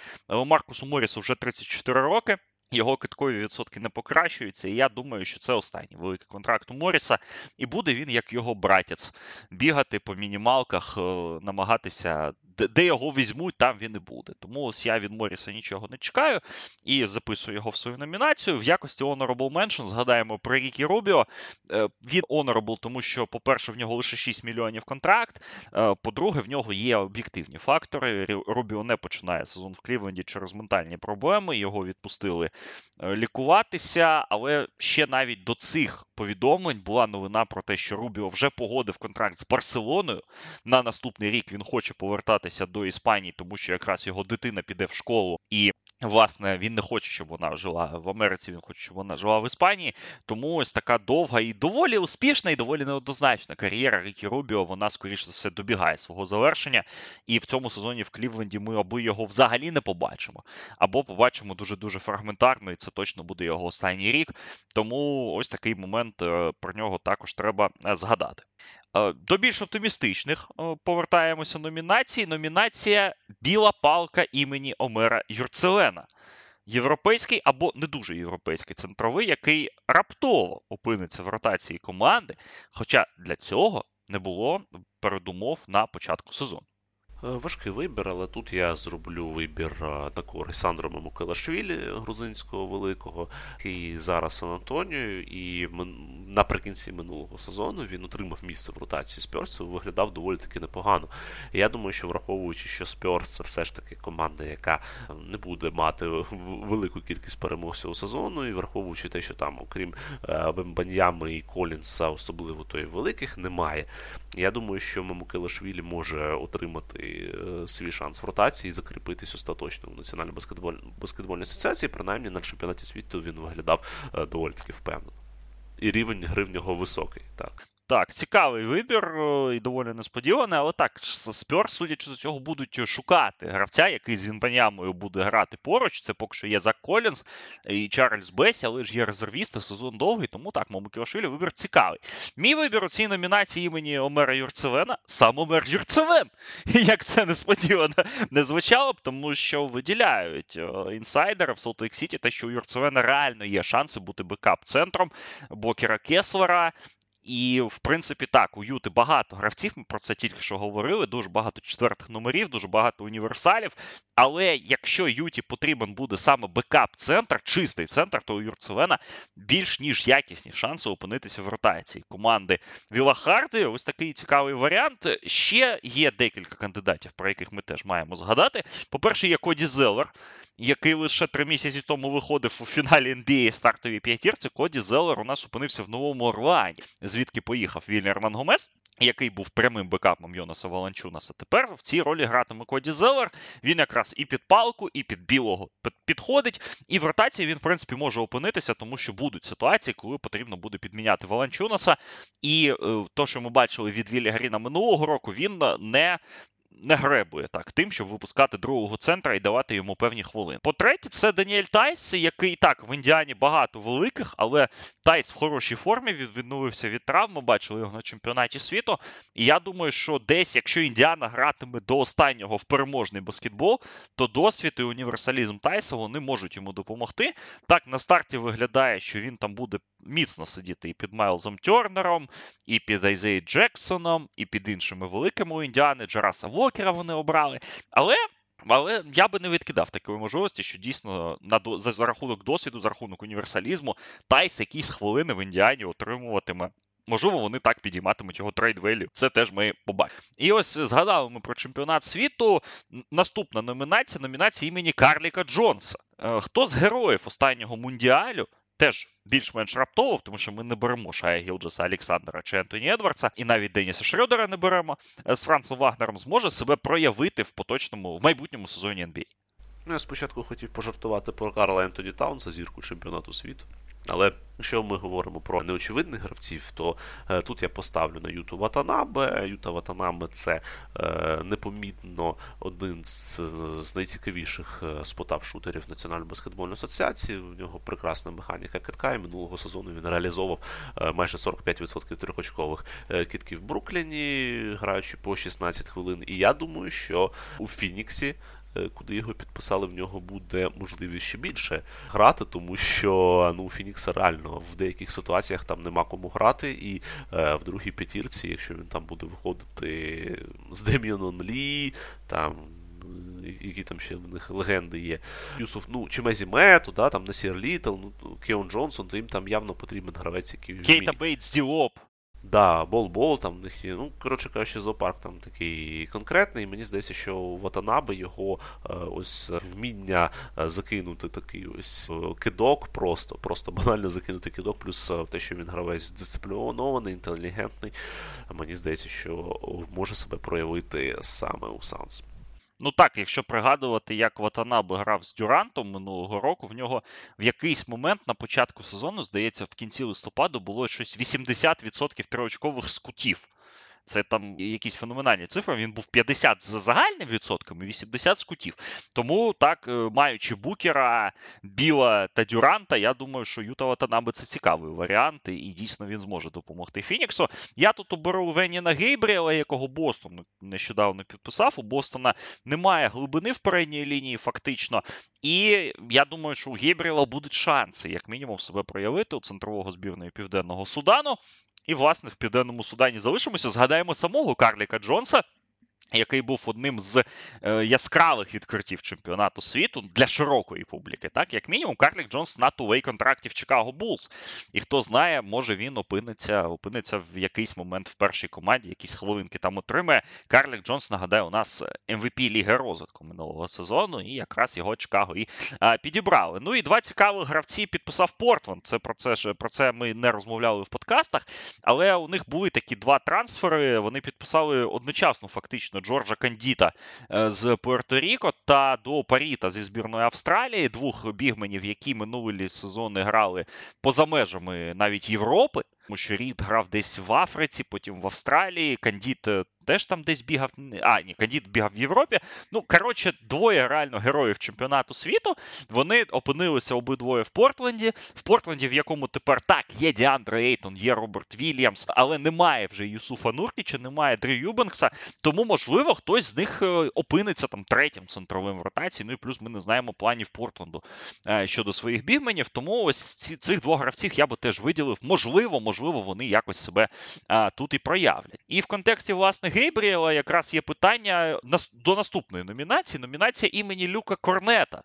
Маркусу Морісу вже 34 роки. Його кидкові відсотки не покращуються, і я думаю, що це останній великий контракт у Моріса, і буде він, як його братець, бігати по мінімалках, е, намагатися де його візьмуть, там він і буде. Тому ось я від Моріса нічого не чекаю і записую його в свою номінацію. В якості Honorable Mention згадаємо про Рікі Рубіо. Е, він Honorable, тому що, по-перше, в нього лише 6 мільйонів контракт. Е, по-друге, в нього є об'єктивні фактори. Рубіо не починає сезон в Клівленді через ментальні проблеми. Його відпустили лікуватися, але ще навіть до цих повідомлень була новина про те, що Рубіо вже погодив контракт з Барселоною. На наступний рік він хоче повертатися до Іспанії, тому що якраз його дитина піде в школу і Власне, він не хоче, щоб вона жила в Америці, він хоче, щоб вона жила в Іспанії. Тому ось така довга і доволі успішна, і доволі неоднозначна кар'єра Рікі Рубіо. Вона, скоріше за все, добігає свого завершення. І в цьому сезоні в Клівленді ми або його взагалі не побачимо, або побачимо дуже-дуже фрагментарно, і це точно буде його останній рік. Тому ось такий момент е, про нього також треба е, згадати. Е, до більш оптимістичних е, повертаємося номінацій. Номінація Біла палка імені Омера Юрцелена. Європейський або не дуже європейський центровий, який раптово опиниться в ротації команди. Хоча для цього не було передумов на початку сезону. Е, важкий вибір, але тут я зроблю вибір на користь Сандро Мукелашвілі, грузинського великого, який зараз Сан і наприкінці минулого сезону він отримав місце в ротації Спьорс виглядав доволі таки непогано. Я думаю, що враховуючи, що Спьорс це все ж таки команда, яка не буде мати велику кількість перемог цього сезону, і враховуючи те, що там, окрім е, Бембаньями і Колінса, особливо той великих, немає. Я думаю, що Мамукелашвілі може отримати е, свій шанс в ротації і закріпитись остаточно в Національній баскетболь... баскетбольній асоціації. Принаймні на чемпіонаті світу він виглядав е, доволі таки впевнено. І рівень гри в нього високий. так. Так, цікавий вибір е, і доволі несподіваний, але так, Спьор, судячи з цього, будуть шукати гравця, який з Вінбанямою буде грати поруч. Це поки що є Зак Колінс і Чарльз Бесі, але ж є резервісти, сезон довгий, тому так, Мамуківашвілі вибір цікавий. Мій вибір у цій номінації імені Омера Юрцевена сам Омер Юрцевен. Як це несподівано не звучало б, тому що виділяють інсайдери в Солт-Лейк-Сіті, те, що у Юрцевена реально є шанси бути backup-центром Вокера Кеслера. І, в принципі, так, у Юти багато гравців, ми про це тільки що говорили, дуже багато четвертих номерів, дуже багато універсалів. Але якщо Юті потрібен буде саме backup-центр, чистий центр, то у Юрцевена більш ніж якісні шанси опинитися в ротації команди Віла Харді. Ось такий цікавий варіант. Ще є декілька кандидатів, про яких ми теж маємо згадати. По-перше, є Коді Зеллер, який лише три місяці тому виходив у фіналі NBA стартовій п'ятірці. Коді Зеллер у нас опинився в новому Орлані звідки поїхав Вільнер Гомес, який був прямим бекапом Йонаса Валанчунаса. Тепер в цій ролі гратиме Коді Зелер. Він якраз і під палку, і під білого підходить. І в ротації він, в принципі, може опинитися, тому що будуть ситуації, коли потрібно буде підміняти Валанчунаса. І е, то, що ми бачили від Вілі Гаріна минулого року, він не не гребує так тим, щоб випускати другого центра і давати йому певні хвилини. По-третє, це Даніель Тайс, який так в Індіані багато великих, але Тайс в хорошій формі він відновився від травми. Бачили його на чемпіонаті світу. І я думаю, що десь, якщо Індіана гратиме до останнього в переможний баскетбол, то досвід і універсалізм Тайса вони можуть йому допомогти. Так, на старті виглядає, що він там буде міцно сидіти і під Майлзом Тернером, і під Айзеї Джексоном, і під іншими великими у Індіани, Джараса Вокера вони обрали. Але. Але я би не відкидав такої можливості, що дійсно на за, за рахунок досвіду, за рахунок універсалізму, Тайс якісь хвилини в Індіані отримуватиме. Можливо, вони так підійматимуть його трейд-велі. Це теж ми побачимо. І ось згадали ми про чемпіонат світу. Наступна номінація номінація імені Карліка Джонса. Е, хто з героїв останнього мундіалю теж більш-менш раптово, тому що ми не беремо Шая Гілджеса, Олександра чи Ентоні Едвардса, і навіть Деніса Шрёдера не беремо е, з Францем Вагнером, зможе себе проявити в поточному в майбутньому сезоні NBA. Ну, я спочатку хотів пожартувати про Карла Ентоні Таунса, зірку чемпіонату світу. Але якщо ми говоримо про неочевидних гравців, то е, тут я поставлю на Юту Ватанабе. Юта Ватанабе це е, непомітно один з, з найцікавіших е, спотап-шутерів Національної баскетбольної асоціації. У нього прекрасна механіка китка, і минулого сезону він реалізовував е, майже 45% трьохочкових е, китків в Брукліні, граючи по 16 хвилин. І я думаю, що у Фініксі куди його підписали, в нього буде можливість ще більше грати, тому що ну, Фінікса реально в деяких ситуаціях там нема кому грати, і е, в другій п'ятірці, якщо він там буде виходити з Деміоном Лі, там. Які там ще в них легенди є. Юсуф, ну, Чимезі Мету, да, там Насір Літл, ну, Кеон Джонсон, то їм там явно потрібен гравець, який Кейта Бейтс Діоп. Да, Бол Бол, там в них. Ну, коротше кажучи, зоопарк там такий конкретний. Мені здається, що у Ватанаби його е, ось вміння е, закинути такий ось е, кидок, просто просто банально закинути кидок, плюс те, що він гравець дисциплінований, інтелігентний. Мені здається, що може себе проявити саме у Санс. Ну так, якщо пригадувати, як Ватанаби грав з Дюрантом минулого року, в нього в якийсь момент на початку сезону, здається, в кінці листопаду було щось 80% триочкових скутів. Це там якісь феноменальні цифри. Він був 50 за загальним відсотком і 80 з кутів. Тому так, е, маючи Букера, Біла та Дюранта, я думаю, що Юта Ватанабе це цікавий варіант, і дійсно він зможе допомогти Фініксу. Я тут оберу Веніна Гейбріела, якого Бостон нещодавно підписав. У Бостона немає глибини в передній лінії, фактично. І я думаю, що у Гейбріела будуть шанси, як мінімум, себе проявити у центрового збірної Південного Судану. І, власне, в Південному Судані залишимося. Згадаємо самого Карліка Джонса, який був одним з е, яскравих відкриттів чемпіонату світу для широкої публіки. Так, як мінімум, Карлік Джонс на two-way контракті в Чикаго Булс. І хто знає, може він опиниться опиниться в якийсь момент в першій команді, якісь хвилинки там отримає. Карлік Джонс нагадаю, у нас MVP Ліги розвитку минулого сезону, і якраз його Чикаго і а, підібрали. Ну і два цікавих гравці підписав Портленд. Це про це ж про це ми не розмовляли в подкастах, але у них були такі два трансфери. Вони підписали одночасно, фактично. Джорджа Кандіта е, з Пуерто-Ріко та до Паріта зі збірної Австралії, двох бігменів, які минулі сезони грали поза межами навіть Європи. Тому що Рід грав десь в Африці, потім в Австралії. Кандіт е, теж там десь бігав. А, ні, Кандіт бігав в Європі. Ну, коротше, двоє реально героїв чемпіонату світу. Вони опинилися обидвоє в Портленді. В Портленді, в якому тепер так, є Діандре Ейтон, є Роберт Вільямс, але немає вже Юсуфа Нуркіча, немає Дрю Юбенкса. Тому, можливо, хтось з них е, опиниться там третім центровим в ротації. Ну і плюс ми не знаємо планів Портленду е, щодо своїх бігменів. Тому ось ці, цих двох гравців я би теж виділив. Можливо, можливо, вони якось себе а, тут і проявлять. І в контексті, власне, Гейбріела якраз є питання до наступної номінації: номінація імені Люка Корнета.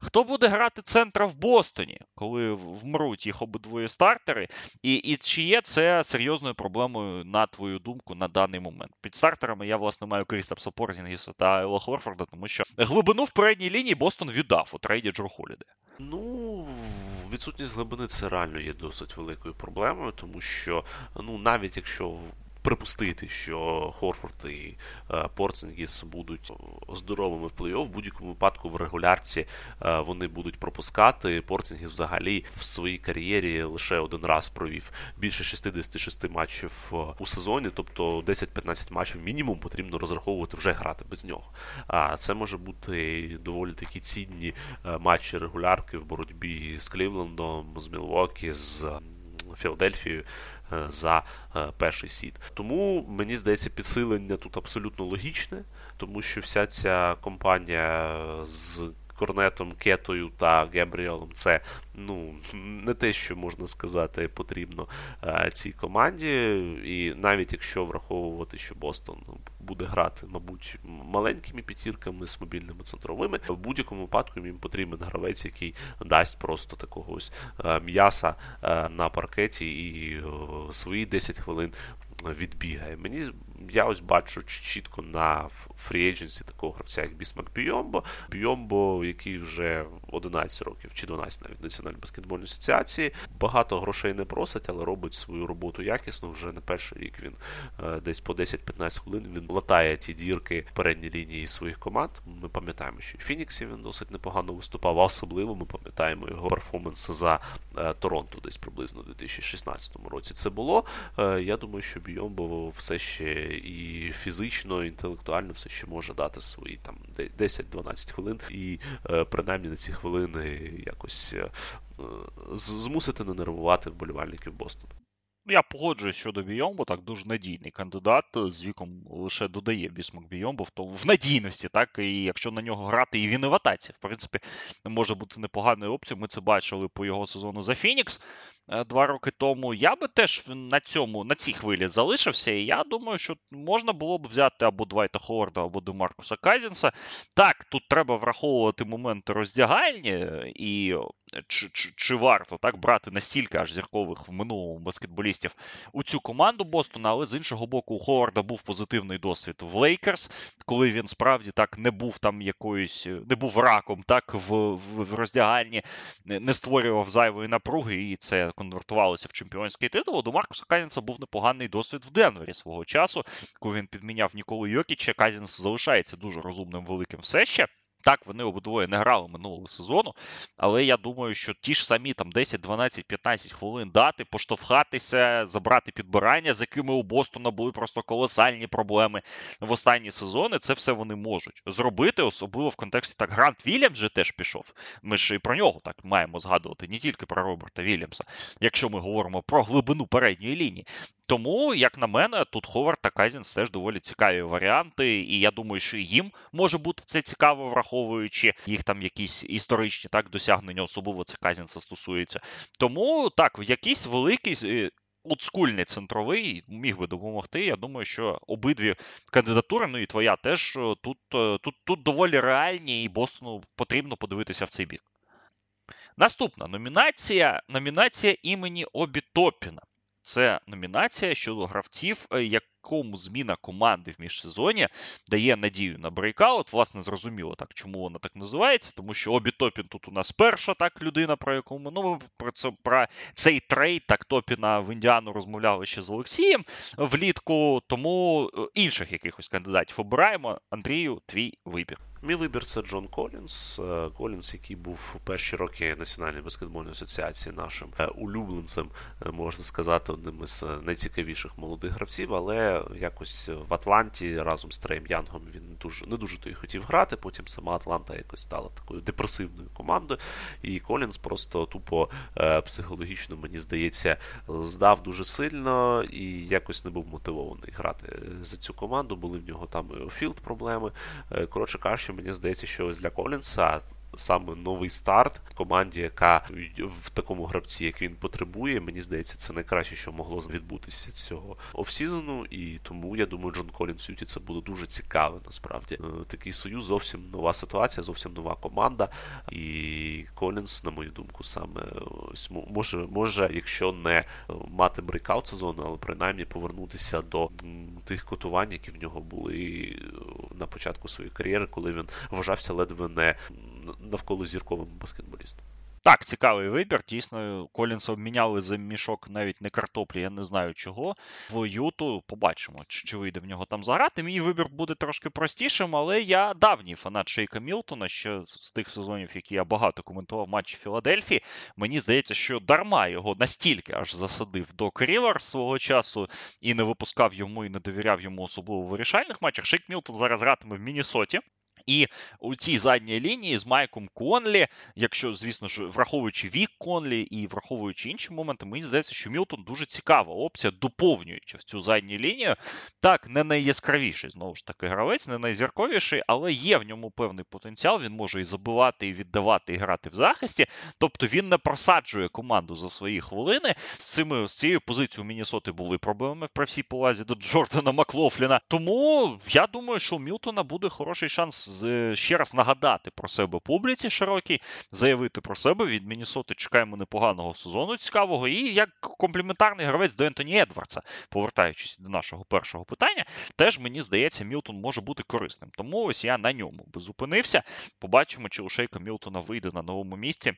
Хто буде грати центра в Бостоні, коли вмруть їх обидвоє стартери? І і чи є це серйозною проблемою, на твою думку, на даний момент? Під стартерами я, власне, маю Крістапса Порзінгіса та Елла Хорфорда, тому що глибину в передній лінії Бостон віддав у трейді Джо Холіде. Ну, відсутність глибини це реально є досить великою проблемою, тому що ну навіть якщо припустити, що Хорфорд і е, Порцингіс будуть здоровими в плей-офф, в будь-якому випадку в регулярці е, вони будуть пропускати. Порцингіс взагалі в своїй кар'єрі лише один раз провів більше 66 матчів е, у сезоні, тобто 10-15 матчів мінімум потрібно розраховувати вже грати без нього. А це може бути доволі такі цінні матчі регулярки в боротьбі з Клівлендом, з Мілвокі, з Філадельфією. Е, за е, перший сіт. Тому мені здається, підсилення тут абсолютно логічне, тому що вся ця компанія з Корнетом, Кетою та Гебріелом це ну, не те, що можна сказати, потрібно е, цій команді. І навіть якщо враховувати, що Бостон буде грати, мабуть, маленькими п'ятірками з мобільними центровими, в будь-якому випадку їм потрібен гравець, який дасть просто такого ось е, м'яса е, на паркеті і свої 10 хвилин відбігає. Мені я ось бачу чітко на фрі-едженсі такого гравця, як Бісмак Бійомбо. Бійомбо, який вже 11 років чи 12 навіть Національної баскетбольної асоціації. Багато грошей не просить, але робить свою роботу якісно. Вже на перший рік він е, десь по 10-15 хвилин він латає ті дірки в передній лінії своїх команд. Ми пам'ятаємо, що і Фініксі він досить непогано виступав, а особливо ми пам'ятаємо його перформанс за е, Торонто, десь приблизно у 2016 році. Це було. Е, я думаю, що Бійомбо все ще і фізично, і інтелектуально все ще може дати свої там 10-12 хвилин, і принаймні на ці хвилини якось е, змусити не нервувати вболівальників Бостона. Я погоджуюсь щодо Бійомбо, так дуже надійний кандидат. З віком лише додає бісмак Бійомбо в в надійності, так і якщо на нього грати і він і в атаці, в принципі, може бути непоганою опцією. Ми це бачили по його сезону за Фінікс. Е, два роки тому. Я би теж на цьому на цій хвилі залишився. І я думаю, що можна було б взяти або Двайта Ховарда, або Демаркуса Казінса. Так, тут треба враховувати моменти роздягальні, і чи, чи, чи варто так брати настільки аж зіркових в минулому баскетболістів у цю команду Бостона, але з іншого боку, у Ховарда був позитивний досвід в Лейкерс, коли він справді так не був там якоюсь, не був раком, так в, в, в роздягальні, не створював зайвої напруги, і це конвертувалося в чемпіонський титул. До Маркуса Казінса був непоганий досвід в Денвері свого часу, коли він підміняв Ніколу Йокіча. Казінс залишається дуже розумним великим все ще. Так, вони обидвоє не грали минулого сезону, але я думаю, що ті ж самі там 10, 12, 15 хвилин дати, поштовхатися, забрати підбирання, з якими у Бостона були просто колосальні проблеми в останні сезони. Це все вони можуть зробити, особливо в контексті так Грант Вільямс же теж пішов. Ми ж і про нього так маємо згадувати, не тільки про Роберта Вільямса, якщо ми говоримо про глибину передньої лінії. Тому, як на мене, тут Ховард та Казінс теж доволі цікаві варіанти, і я думаю, що їм може бути це цікаво, враховуючи їх там якісь історичні так досягнення, особливо це Казінса стосується. Тому так, якийсь великий. Е, олдскульний центровий міг би допомогти. Я думаю, що обидві кандидатури, ну і твоя теж е, тут е, тут, тут доволі реальні, і Бостону потрібно подивитися в цей бік. Наступна номінація номінація імені Обі Топіна. Це номінація щодо гравців, е, якому зміна команди в міжсезоні дає надію на breakout. Власне, зрозуміло так, чому вона так називається, тому що Обі Топін тут у нас перша так людина, про яку ми ну, про це про цей trade так Топіна в Індіану розмовляли ще з Олексієм влітку. Тому е, інших якихось кандидатів обираємо. Андрію, твій вибір. Мій вибір це Джон Колінс. Е, Колінс, який був у перші роки Національної баскетбольної асоціації нашим е, улюбленцем, можна сказати, одним із найцікавіших молодих гравців, але якось в Атланті разом з Треєм Янгом він дуже не дуже то хотів грати. Потім сама Атланта якось стала такою депресивною командою. І Колінс просто тупо психологічно, мені здається, здав дуже сильно і якось не був мотивований грати за цю команду. Були в нього там field проблеми. Коротше кажучи мені здається, що ось для Колінса саме новий старт команді, яка в такому гравці, як він потребує, мені здається, це найкраще, що могло відбутися цього offseason у. І тому я думаю, Джон Колінс Юті це буде дуже цікаво. Насправді е, такий союз зовсім нова ситуація, зовсім нова команда. І Колінс, на мою думку, саме ось може, може, якщо не е, мати breakout сезону, але принаймні повернутися до тих котувань, які в нього були е, на початку своєї кар'єри, коли він вважався ледве не навколо зірковим баскетболістом. Так, цікавий вибір. Дійсно, Колінса обміняли за мішок навіть не картоплі, я не знаю чого. В Юту побачимо, чи, чи вийде в нього там заграти. Мій вибір буде трошки простішим, але я давній фанат Шейка Мілтона, ще з тих сезонів, які я багато коментував матчі Філадельфії. Мені здається, що дарма його настільки аж засадив Док Ріверс свого часу і не випускав йому і не довіряв йому особливо в вирішальних матчах. Шейк Мілтон зараз гратиме в Міннесоті. І у цій задній лінії з Майком Конлі, якщо, звісно ж, враховуючи вік Конлі і враховуючи інші моменти, мені здається, що Мілтон дуже цікава опція, доповнюючи в цю задню лінію. Так, не найяскравіший, знову ж таки, гравець, не найзірковіший, але є в ньому певний потенціал. Він може і забивати, і віддавати, і грати в захисті. Тобто він не просаджує команду за свої хвилини. З цими з цією позицією Мінісоти були проблеми при всій повазі до Джордана Маклофліна. Тому я думаю, що у Мілтона буде хороший шанс ще раз нагадати про себе публіці широкій, заявити про себе. Від Мінісоти чекаємо непоганого сезону цікавого. І як компліментарний гравець до Ентоні Едвардса, повертаючись до нашого першого питання, теж мені здається, Мілтон може бути корисним. Тому ось я на ньому би зупинився. Побачимо, чи у Шейка Мілтона вийде на новому місці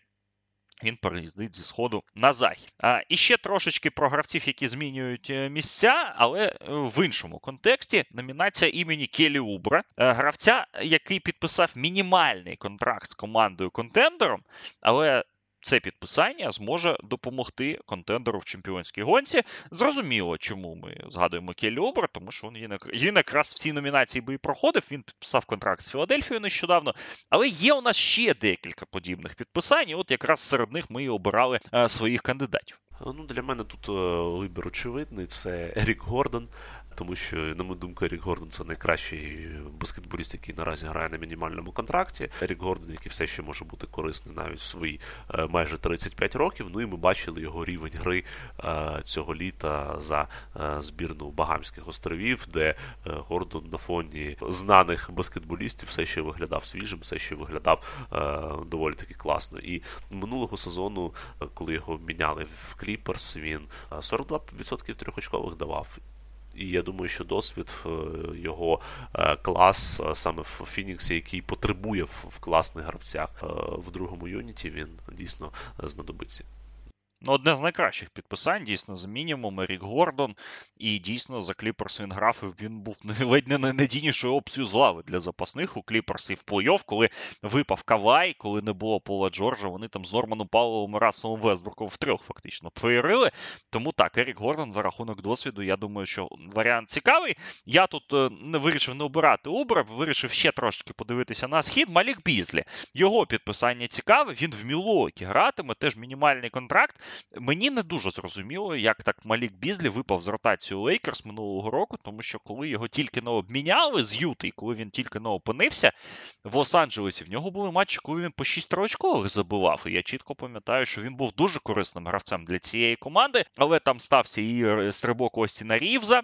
він переїздить зі сходу на захід. А і ще трошечки про гравців, які змінюють е, місця, але е, в іншому контексті номінація імені Келі Убра, е, гравця, який підписав мінімальний контракт з командою контендером, але це підписання зможе допомогти контендеру в чемпіонській гонці. Зрозуміло, чому ми згадуємо Келлі Обер, тому що він, він якраз в цій номінації би і проходив. Він підписав контракт з Філадельфією нещодавно. Але є у нас ще декілька подібних підписань. і От якраз серед них ми і обирали своїх кандидатів. Ну, Для мене тут вибір очевидний. Це Ерік Гордон, тому що, на мою думку, Ерік Гордон це найкращий баскетболіст, який наразі грає на мінімальному контракті. Ерік Гордон, який все ще може бути корисний навіть в свої е, майже 35 років. Ну і ми бачили його рівень гри е, цього літа за е, збірну Багамських островів, де Гордон на фоні знаних баскетболістів все ще виглядав свіжим, все ще виглядав доволі таки класно. І минулого сезону, коли його міняли в Кліперс, він 42% трьохочкових давав. І я думаю, що досвід е, його е, клас е, саме в Фініксі, який потребує в класних гравцях в другому unit і, він дійсно знадобиться. Ну, одне з найкращих підписань, дійсно, за мінімум Ерік Гордон. І дійсно за Кліперс він грав, і він був ледь не найнадійнішою опцією з лави для запасних у Кліперс і в плей-офф, коли випав Кавай, коли не було Пола Джорджа, вони там з Норманом Пауеллом і Расселом Вестбруком втрьох фактично феєрили. Тому так, Ерік Гордон за рахунок досвіду, я думаю, що варіант цікавий. Я тут е, не вирішив не обирати Убре, вирішив ще трошки подивитися на схід. Малік Бізлі. Його підписання цікаве. Він в Мілуокі гратиме, теж мінімальний контракт. Мені не дуже зрозуміло, як так Малік Бізлі випав з ротацію Лейкерс минулого року, тому що коли його тільки не обміняли з Юти, і коли він тільки не опинився в Лос-Анджелесі, в нього були матчі, коли він по 6 очкових забивав. І я чітко пам'ятаю, що він був дуже корисним гравцем для цієї команди, але там стався і стрибок Остіна Рівза.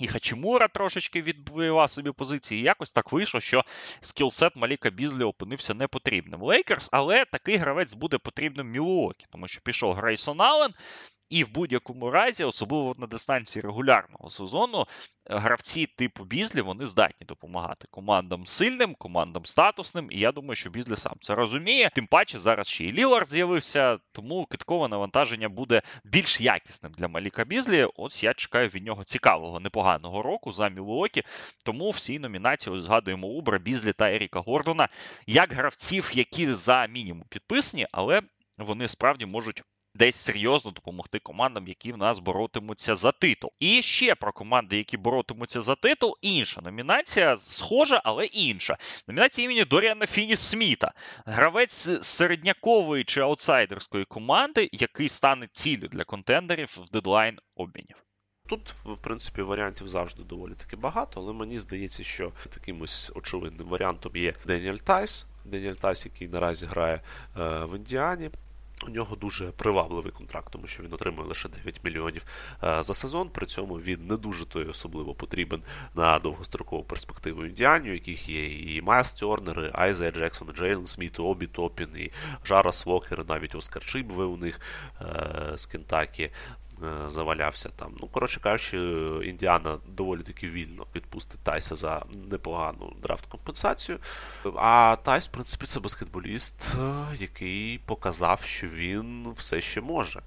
І Хачимура трошечки відвоював собі позиції. І якось так вийшло, що скілсет Маліка Бізлі опинився непотрібним Лейкерс, але такий гравець буде потрібним Мілуокі, тому що пішов Грейсон Аллен, і в будь-якому разі, особливо на дистанції регулярного сезону, гравці типу Бізлі вони здатні допомагати командам сильним, командам статусним. І я думаю, що Бізлі сам це розуміє. Тим паче зараз ще і Лілард з'явився, тому киткове навантаження буде більш якісним для Маліка Бізлі. Ось я чекаю від нього цікавого, непоганого року за Мілуокі. Тому в цій номінації згадуємо Убра, Бізлі та Еріка Гордона як гравців, які за мінімум підписані, але вони справді можуть десь серйозно допомогти командам, які в нас боротимуться за титул. І ще про команди, які боротимуться за титул, інша номінація схожа, але інша. Номінація імені Доріана Фінні-Сміта, гравець середнякової чи аутсайдерської команди, який стане ціллю для contender ів в дедлайн обмінів. Тут, в принципі, варіантів завжди доволі таки багато, але мені здається, що таким ось очевидним варіантом є Деніель Тайс. Деніель Тайс, який наразі грає е, в Індіані. У нього дуже привабливий контракт, тому що він отримує лише 9 мільйонів е, за сезон. При цьому він не дуже той особливо потрібен на довгострокову перспективу індіанів, яких є і Майлз Тернер, і Айзея Джексон, і Джейлен Сміт, Обі Топін, і Жарас Вокер, навіть Оскар Чибве у них е, з Кентакі. Е, завалявся там. Ну, коротше кажучи, Індіана доволі таки вільно відпустить Тайса за непогану драфт-компенсацію. А Тайс, в принципі, це баскетболіст, е, який показав, що він все ще може.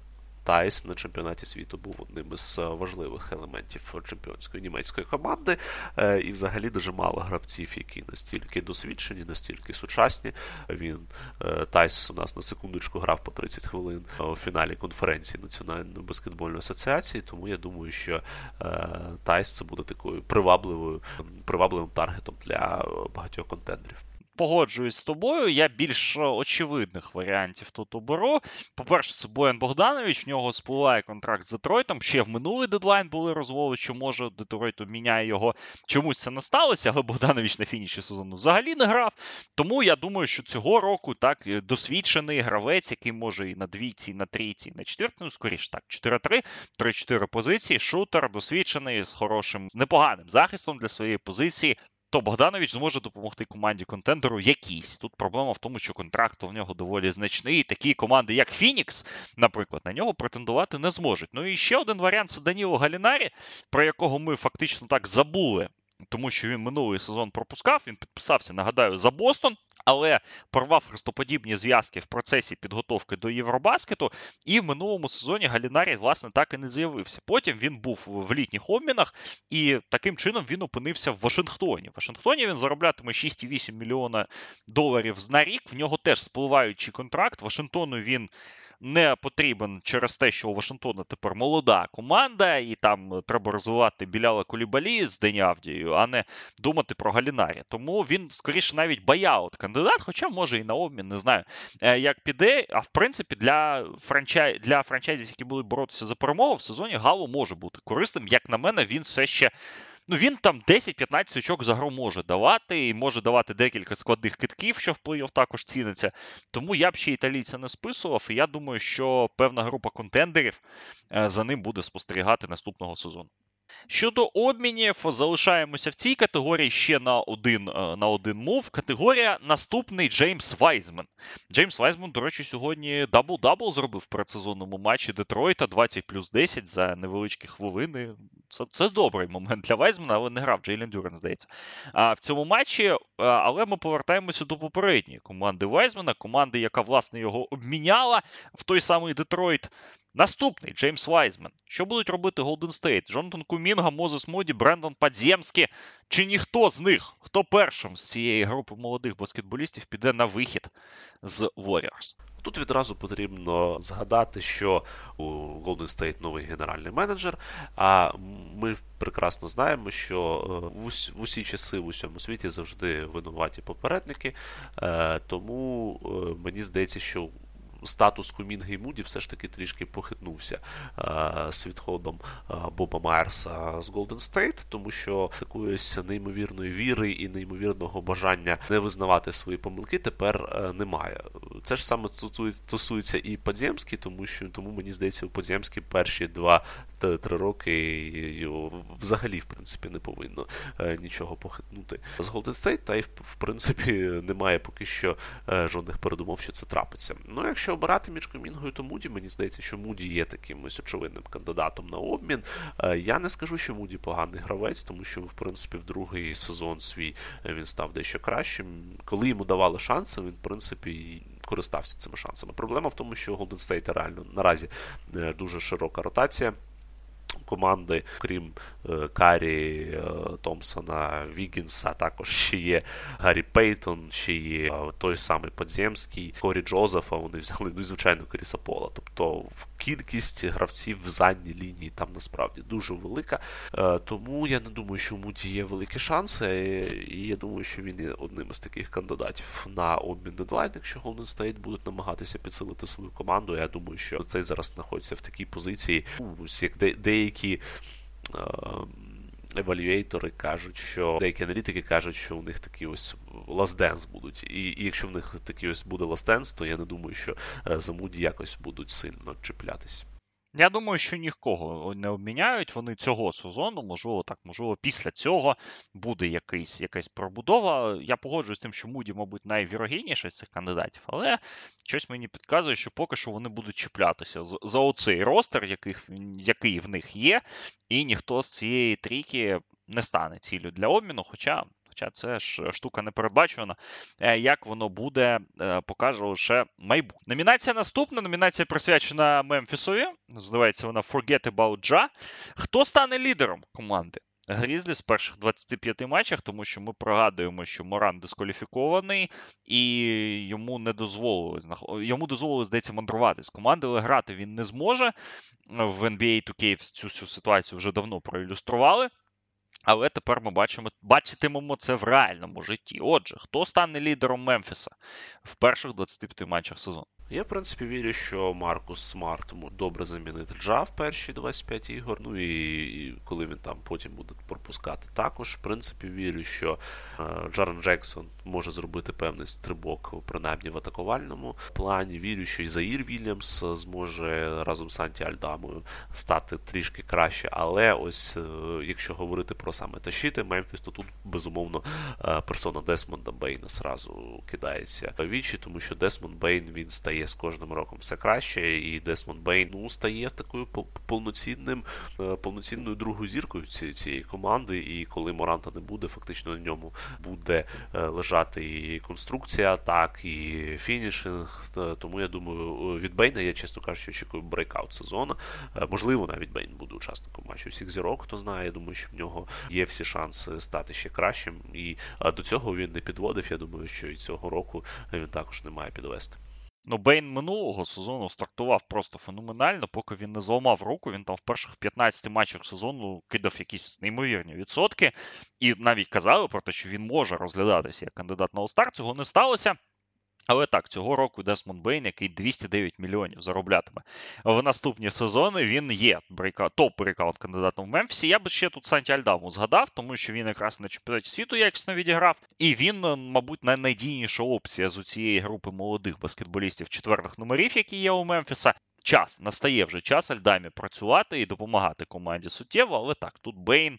Тайс на чемпіонаті світу був одним із е, важливих елементів чемпіонської німецької команди. Е, і взагалі дуже мало гравців, які настільки досвідчені, настільки сучасні. Він е, Тайс у нас на секундочку грав по 30 хвилин у фіналі конференції Національної баскетбольної асоціації. Тому я думаю, що Тайс це буде такою привабливою привабливим таргетом для багатьох контендерів погоджуюсь з тобою. Я більш очевидних варіантів тут оберу. По-перше, це Боян Богданович, в нього спливає контракт з Детройтом. Ще в минулий дедлайн були розмови, що може Детройт обміняє його. Чомусь це не сталося, але Богданович на фініші сезону взагалі не грав. Тому я думаю, що цього року так досвідчений гравець, який може і на двійці, і на трійці, і на четвертій, ну скоріше так, 4-3, 3-4 позиції. Шутер досвідчений з хорошим, непоганим захистом для своєї позиції то Богданович зможе допомогти команді контендеру якійсь. Тут проблема в тому, що контракт у нього доволі значний. Такі команди, як Фінікс, наприклад, на нього претендувати не зможуть. Ну і ще один варіант це Даніло Галінарі, про якого ми фактично так забули тому що він минулий сезон пропускав. Він підписався, нагадаю, за Бостон, але порвав хрестоподібні зв'язки в процесі підготовки до Євробаскету. І в минулому сезоні Галінарій, власне, так і не з'явився. Потім він був в літніх обмінах, і таким чином він опинився в Вашингтоні. В Вашингтоні він зароблятиме 6,8 мільйона доларів на рік. В нього теж спливаючий контракт. Вашингтону він не потрібен через те, що у Вашингтона тепер молода команда, і там треба розвивати біляла Кулібалі з Дені Авдією, а не думати про Галінарі. Тому він скоріше навіть баяут кандидат, хоча може і на обмін, не знаю, е, як піде. А в принципі, для франчай... для франчайзів, які будуть боротися за перемогу, в сезоні Галу може бути корисним. Як на мене, він все ще. Ну, він там 10-15 очок за гру може давати, і може давати декілька складних китків, що в плей-офф також ціниться. Тому я б ще італійця не списував, і я думаю, що певна група контендерів е, за ним буде спостерігати наступного сезону. Щодо обмінів, залишаємося в цій категорії ще на один е, на один мув. Категорія наступний Джеймс Вайзмен. Джеймс Вайзмен, до речі, сьогодні дабл-дабл зробив в предсезонному матчі Детройта 20 плюс 10 за невеличкі хвилини. Це це добрий момент для Вайзмена, але не грав Джейлен Дюрен, здається. А в цьому матчі, е, але ми повертаємося до попередньої команди Вайзмена, команди, яка власне його обміняла в той самий Детройт. Наступний Джеймс Вайзмен. Що будуть робити Голден Стейт? Джонатан Кумінга, Мозес Муді, Брендон Падзємський. Чи ніхто з них, хто першим з цієї групи молодих баскетболістів піде на вихід з Warriors? Тут відразу потрібно згадати, що у Golden State новий генеральний менеджер. А ми прекрасно знаємо, що е, в усі часи в усьому світі завжди винуваті попередники. Е, тому е, мені здається, що статус Кумінги і Муді все ж таки трішки похитнувся е, з відходом е, Боба Майерса з Голден Стейт, тому що такої неймовірної віри і неймовірного бажання не визнавати свої помилки тепер е, немає. Це ж саме стосується і Подземський, тому що тому мені здається, у Подземській перші два-три роки взагалі в принципі не повинно нічого похитнути з Голден Стейт, та й в принципі немає поки що жодних передумов, що це трапиться. Ну, якщо обирати між Комінгою та Муді, мені здається, що Муді є таким ось очевидним кандидатом на обмін. Е, я не скажу, що Муді поганий гравець, тому що, в принципі, в другий сезон свій е, він став дещо кращим. Коли йому давали шанси, він, в принципі, користався цими шансами. Проблема в тому, що Голден Стейт реально наразі е, дуже широка ротація команди, крім е, Каррі е, Томпсона, Вігінса, також ще є Гері Пейтон, ще є е, той самий Подземський, Корі Джозефа. Вони взяли, ну, звичайно, Кріса Пола. Тобто кількість гравців в задній лінії там насправді дуже велика. Тому я не думаю, що у Муді є великі шанси. І я думаю, що він є одним із таких кандидатів на обмін дедлайн, якщо Golden State будуть намагатися підсилити свою команду. Я думаю, що цей зараз знаходиться в такій позиції, як деякі деякі е, евалюєйтори кажуть, що деякі аналітики кажуть, що у них такі ось last dance будуть. І, і якщо в них такий ось буде last dance, то я не думаю, що замуді за Муді якось будуть сильно чіплятись. Я думаю, що нікого не обміняють. Вони цього сезону, можливо, так, можливо, після цього буде якийсь, якась пробудова. Я погоджуюсь з тим, що Муді, мабуть, найвірогідніший з цих кандидатів, але щось мені підказує, що поки що вони будуть чіплятися за оцей ростер, яких, який в них є, і ніхто з цієї трійки не стане ціллю для обміну. Хоча Хоча це ж штука не передбачена. Е, як воно буде, е, покаже лише майбутнє. Номінація наступна. Номінація присвячена Мемфісові. Називається вона Forget About Ja. Хто стане лідером команди? Грізлі з перших 25 матчах, тому що ми пригадуємо, що Моран дискваліфікований, і йому не дозволили йому дозволили, здається, мандрувати з команди, але грати він не зможе. В NBA 2K цю, цю ситуацію вже давно проілюстрували. Але тепер ми бачимо, бачитимемо це в реальному житті. Отже, хто стане лідером Мемфіса в перших 25 матчах сезону? Я, в принципі, вірю, що Маркус Смарт добре замінити Джа в перші 25 ігор. Ну і, і коли він там потім буде пропускати. Також, в принципі, вірю, що е, Джарен Джексон може зробити певний стрибок, принаймні в атакувальному плані. Вірю, що і Заїр Вільямс зможе разом з Санті Альдамою стати трішки краще. Але ось е, якщо говорити про саме тащити Мемфіс, то тут безумовно е, персона Десмонда Бейна зразу кидається в вічі, тому що Десмонд Бейн він стає з кожним роком все краще, і Десмонд Бейн ну, стає такою повноцінним, е, повноцінною другою зіркою цієї команди. І коли Моранта не буде, фактично на ньому буде е, лежати і конструкція атак, і фінішинг. Тому я думаю, від Бейна я чесно кажучи, очікую breakout сезону. Можливо, навіть Бейн буде учасником матчу всіх зірок, хто знає. Я думаю, що в нього є всі шанси стати ще кращим. І до цього він не підводив. Я думаю, що і цього року він також не має підвести. Ну, Бейн минулого сезону стартував просто феноменально, поки він не зламав руку. Він там в перших 15 матчах сезону кидав якісь неймовірні відсотки. І навіть казали про те, що він може розглядатися як кандидат на All-Star. Цього не сталося. Але так, цього року Десмонд Бейн, який 209 мільйонів зароблятиме в наступні сезони, він є топ breakout кандидатом в Мемфісі. Я би ще тут Санті Альдаму згадав, тому що він якраз на чемпіонаті світу якісно відіграв. І він, е, мабуть, найнадійніша опція з цієї групи молодих баскетболістів четвертих номерів, які є у Мемфіса. Час настає вже час Альдамі працювати і допомагати команді суттєво, але так, тут Бейн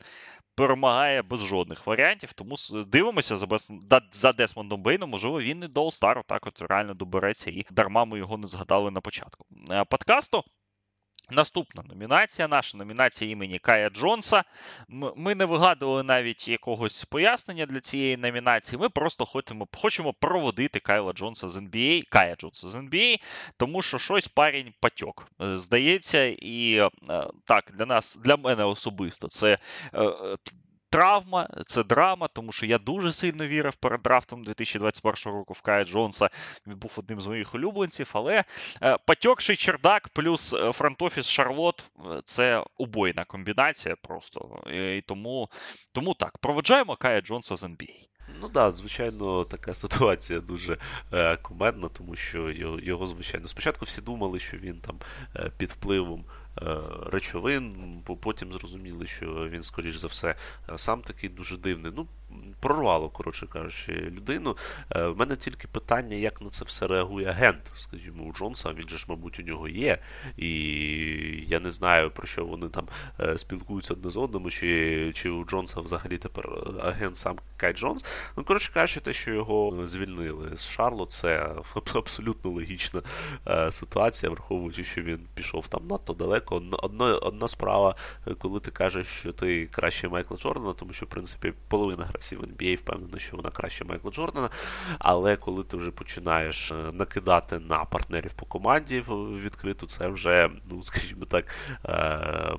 перемагає без жодних варіантів. Тому дивимося за Бес... за Десмондом Бейном. Можливо, він і до All-Star так от реально добереться, і дарма ми його не згадали на початку е, подкасту. Наступна номінація, наша номінація імені Кая Джонса. Ми не вигадували навіть якогось пояснення для цієї номінації. Ми просто хочемо хочемо проводити Кайла Джонса з NBA, Кая Джонса з NBA, тому що щось парень патьок. Е, здається, і е, так, для нас, для мене особисто, це е, травма, це драма, тому що я дуже сильно вірив перед драфтом 2021 року в Кая Джонса. Він був одним з моїх улюбленців. Але е, потьокший чердак плюс е, фронт-офіс Шарлот е, це убойна комбінація просто. І тому, тому так, проведжаємо Кая Джонса з NBA. Ну так, да, звичайно, така ситуація дуже е, кумедна, тому що його, його, звичайно, спочатку всі думали, що він там е, під впливом Е, речовин. Потім зрозуміли, що він, скоріш за все, сам такий дуже дивний. Ну, прорвало, коротше кажучи, людину. Е, в мене тільки питання, як на це все реагує агент, скажімо, у Джонса, він же ж, мабуть, у нього є. І я не знаю, про що вони там спілкуються одне з одним, чи чи у Джонса взагалі тепер агент сам Кай Джонс. Ну, коротше кажучи, те, що його звільнили з Шарлот, це абсолютно логічна ситуація, враховуючи, що він пішов там надто далеко. Одна, одна справа, е, коли ти кажеш, що ти краще Майкла Джордана, тому що, в принципі, половина гравців NBA впевнена, що вона краще Майкла Джордана. Але коли ти вже починаєш е, накидати на партнерів по команді відкриту, це вже, ну, скажімо так, е,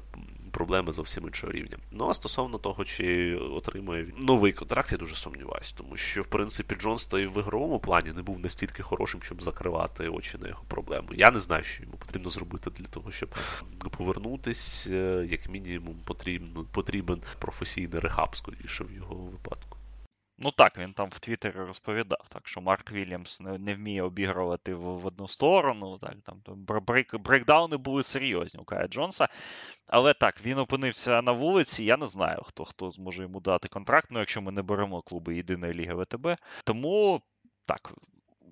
проблеми зовсім іншого рівня. Ну а стосовно того, чи отримує новий контракт, я дуже сумніваюся, тому що в принципі Джонс то і в ігровому плані не був настільки хорошим, щоб закривати очі на його проблему. Я не знаю, що йому потрібно зробити для того, щоб повернутись, е, як мінімум, потрібно потрібен професійний rehab, скоріше в його випадку. Ну так, він там в Твіттері розповідав, так що Марк Вільямс не, не вміє обігрувати в, в одну сторону. Так, там брейк, breakdown и були серйозні у Кая Джонса. Але так, він опинився на вулиці. Я не знаю, хто хто зможе йому дати контракт, ну якщо ми не беремо клуби Єдиної ліги ВТБ. Тому так,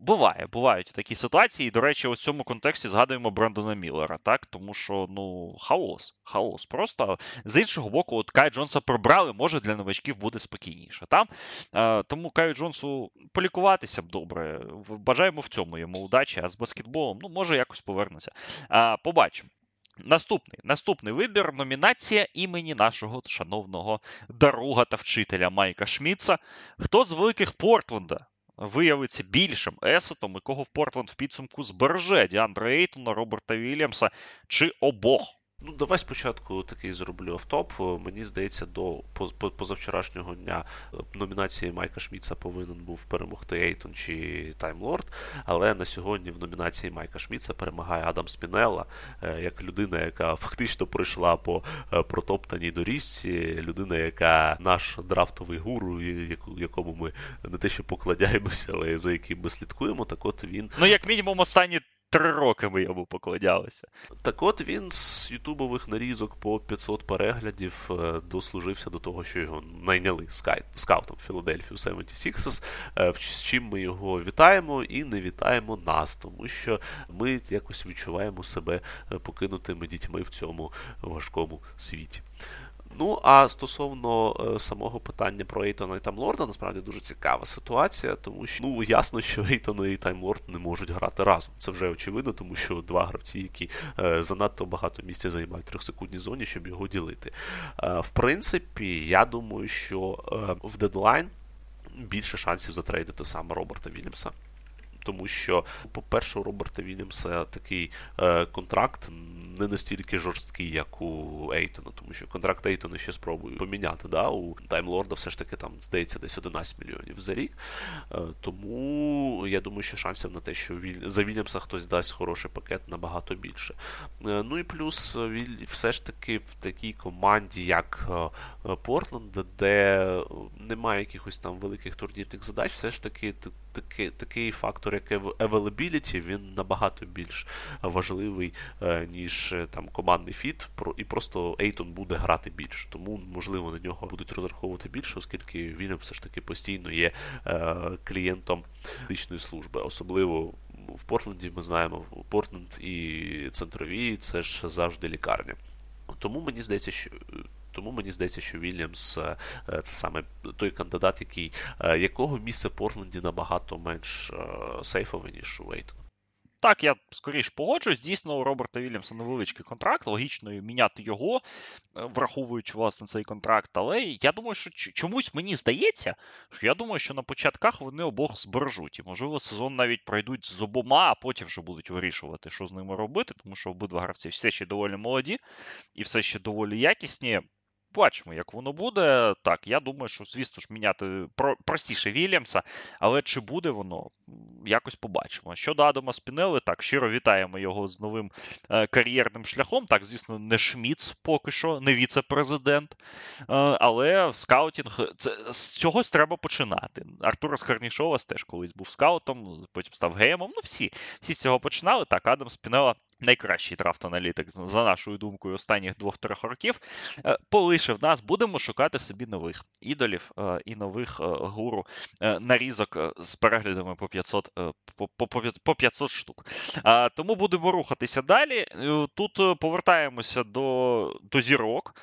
Буває, бувають такі ситуації. І, до речі, у цьому контексті згадуємо Брендона Міллера, так? Тому що, ну, хаос, хаос. Просто з іншого боку, от Кай Джонса прибрали, може для новачків буде спокійніше. Там е, тому Каю Джонсу полікуватися б добре. Бажаємо в цьому йому удачі, а з баскетболом, ну, може, якось повернеться. Е, побачимо. Наступний наступний вибір номінація імені нашого шановного друга та вчителя Майка Шміца. Хто з великих Портленда виявиться більшим есетом, якого в Портленд в підсумку збереже Діандра Ейтона, Роберта Вільямса чи обох. Ну, давай спочатку такий зроблю автоп. Мені здається, до позавчорашнього дня е, номінації Майка Шміца повинен був перемогти Ейтон чи Таймлорд. Але на сьогодні в номінації Майка Шміца перемагає Адам Спінелла, е, як людина, яка фактично пройшла по е, протоптаній доріжці, людина, яка наш драфтовий гуру, якому ми не те, що покладаємося, але за яким ми слідкуємо. Так от він. Ну, як мінімум, останні три роки ми йому поклонялися. Так от він з ютубових нарізок по 500 переглядів е, дослужився до того, що його найняли скаутом Філадельфію 76ers, е, з чим ми його вітаємо і не вітаємо нас, тому що ми якось відчуваємо себе е, покинутими дітьми в цьому важкому світі. Ну, а стосовно е, самого питання про Ейтона і Таймлорда, насправді дуже цікава ситуація, тому що ну ясно, що Ейтон і Таймлорд не можуть грати разом. Це вже очевидно, тому що два гравці, які е, занадто багато місця займають в трьохсекундній зоні, щоб його ділити. Е, в принципі, я думаю, що е, в дедлайн більше шансів затрейдити саме Роберта Вільямса тому що, по-перше, у Роберта Вільямса такий е, контракт не настільки жорсткий, як у Ейтона, тому що контракт Ейтона ще спробую поміняти. Да? У Таймлорда все ж таки там здається десь 11 мільйонів за рік. Е, тому я думаю, що шансів на те, що за Вільямса хтось дасть хороший пакет набагато більше. Е, ну і плюс все ж таки в такій команді, як Портленд, де немає якихось там великих турнірних задач, все ж таки такий такий фактор, як availability, він набагато більш важливий, е, ніж е, там командний фіт, і просто Ейтон буде грати більше. Тому, можливо, на нього будуть розраховувати більше, оскільки він все ж таки постійно є е, клієнтом медичної служби. Особливо в Портленді ми знаємо, Портленд і центрові це ж завжди лікарня. Тому мені здається, що тому мені здається, що Вільямс е, це саме той кандидат, який, е, якого місце в Портленді набагато менш е, сейфове, ніж у Вейтона. Так, я скоріш погоджуюсь. Дійсно, у Роберта Вільямса невеличкий контракт, логічно міняти його, враховуючи власне цей контракт. Але я думаю, що чомусь мені здається, що я думаю, що на початках вони обох збережуть. І, можливо, сезон навіть пройдуть з обома, а потім вже будуть вирішувати, що з ними робити, тому що обидва гравці все ще доволі молоді і все ще доволі якісні. Бачимо, як воно буде. Так, я думаю, що, звісно ж, міняти про, простіше Вільямса, але чи буде воно, якось побачимо. Щодо Адама Спінели, так, щиро вітаємо його з новим е, кар'єрним шляхом. Так, звісно, не Шміц поки що, не віце-президент. Е, але скаутінг це з чогось треба починати. Артура Скарнішовас теж колись був скаутом, потім став геймом. Ну, всі всі з цього починали. Так, Адам Спінела найкращий драфт-аналітик, за нашою думкою, останніх двох-трьох років, е, полишив нас. Будемо шукати собі нових ідолів е, і нових е, гуру нарізок з переглядами по 500 по, по, по 500 штук. Тому будемо рухатися далі. Тут повертаємося до до зірок.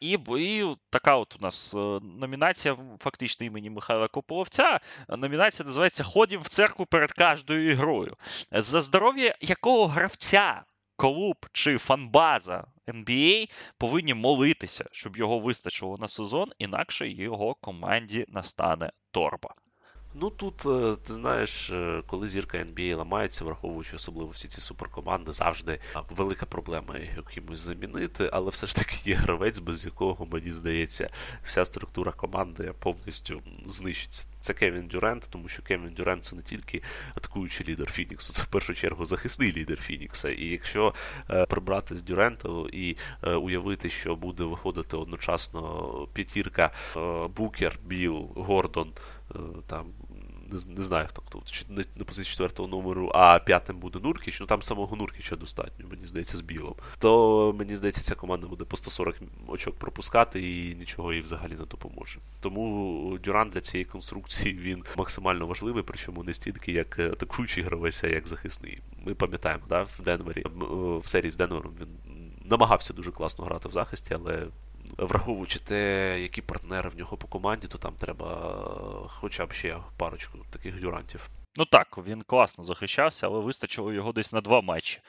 І і така от у нас номінація, фактично імені Михайла Кополовця. Номінація називається Ходім в церкву перед кожною ігрою. За здоров'я якого гравця клуб чи фанбаза NBA повинні молитися, щоб його вистачило на сезон, інакше його команді настане торба. Ну тут, е, ти знаєш, е, коли зірка NBA ламається, враховуючи особливо всі ці суперкоманди, завжди велика проблема якимось замінити, але все ж таки є гравець, без якого, мені здається, вся структура команди повністю знищиться. Це Кевін Дюрент, тому що Кевін Дюрент це не тільки атакуючий лідер Фініксу, це в першу чергу захисний лідер Фінікса. І якщо е, прибрати з Дюрента і е, уявити, що буде виходити одночасно п'ятірка е, Букер, Біл, Гордон, там не не знаю, хто хто не, не позиції четвертого номеру, а п'ятим буде Нуркіч, ну там самого Нуркіча достатньо, мені здається, з білом. То мені здається, ця команда буде по 140 очок пропускати і нічого їй взагалі не допоможе. Тому Дюран для цієї конструкції він максимально важливий, причому не стільки як атакуючий гравець, а як захисний. Ми пам'ятаємо, да, в Денвері в серії з Денвером він намагався дуже класно грати в захисті, але враховуючи те, які партнери в нього по команді, то там треба е, хоча б ще парочку таких дюрантів. Ну так, він класно захищався, але вистачило його десь на два матчі.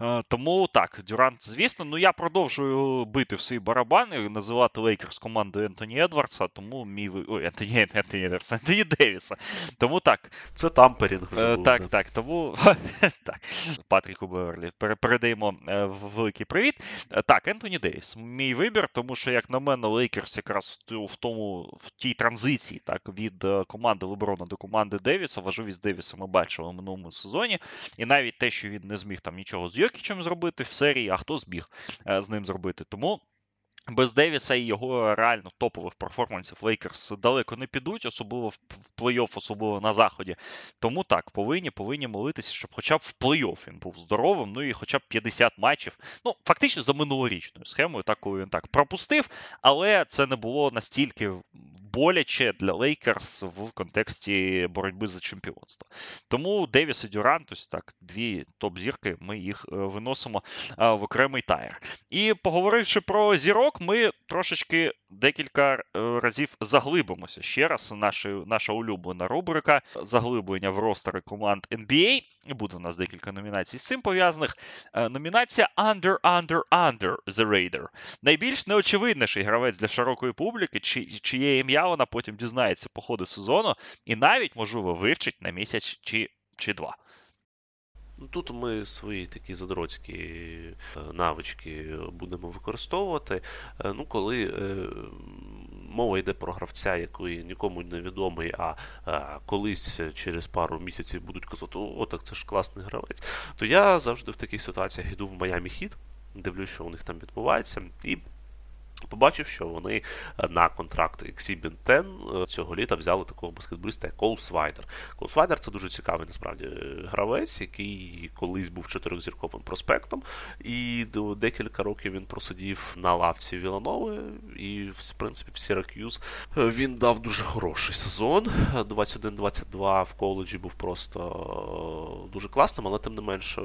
Е, тому так, Дюрант, звісно, ну я продовжую бити в свої барабани, називати Лейкерс командою Ентоні Едвардса, тому мій Ой, Ентоні Ентоні Едвардса, Ентоні Девіса. Тому так. Це tampering. Е, так, так. Тому так. Патріку Беверлі передаємо е, великий привіт. Так, Ентоні Девіс. Мій вибір, тому що, як на мене, Лейкерс якраз в тому в тій транзиції так, від команди Леброна до команди Девіса, важливість Девіса Девіса ми бачили в минулому сезоні. І навіть те, що він не зміг там нічого з Йокічем зробити в серії, а хто зміг е, з ним зробити. Тому. Без Девіса і його реально топових перформансів Лейкерс далеко не підуть, особливо в плей-офф, особливо на заході. Тому так, повинні повинні молитися, щоб хоча б в плей-офф він був здоровим, ну і хоча б 50 матчів. Ну, фактично за минулорічною схемою, так коли він так пропустив, але це не було настільки боляче для Лейкерс в контексті боротьби за чемпіонство. Тому Девіс і Дюрант, ось так, дві топ-зірки, ми їх е, виносимо в окремий тайр. І поговоривши про зірок, ми трошечки декілька е, разів заглибимося. Ще раз, наша, наша улюблена рубрика заглиблення в ростери команд NBA. Буде у нас декілька номінацій з цим пов'язаних. Номінація Under, Under, Under The Raider. Найбільш неочевидніший гравець для широкої публіки, чи, чиє ім'я вона потім дізнається по ходу сезону, і навіть, можливо, вивчить на місяць чи чи два. Ну, Тут ми свої такі задроцькі е, навички будемо використовувати. Е, ну, коли е, мова йде про гравця, який нікому не відомий, а колись через пару місяців будуть казати, о, так це ж класний гравець, то я завжди в таких ситуаціях йду в Майами Хіт, дивлюсь, що у них там відбувається, і Побачив, що вони е, на контракт Exhibit 10 е, цього літа взяли такого баскетболіста, як Кол Свайдер. Кол Свайдер це дуже цікавий насправді гравець, який колись був чотирьохзірковим проспектом, і декілька років він просидів на лавці Віланови, і, в принципі, в Сірак'юз е, він дав дуже хороший сезон. 21-22 в коледжі був просто дуже класним, але тим не менш,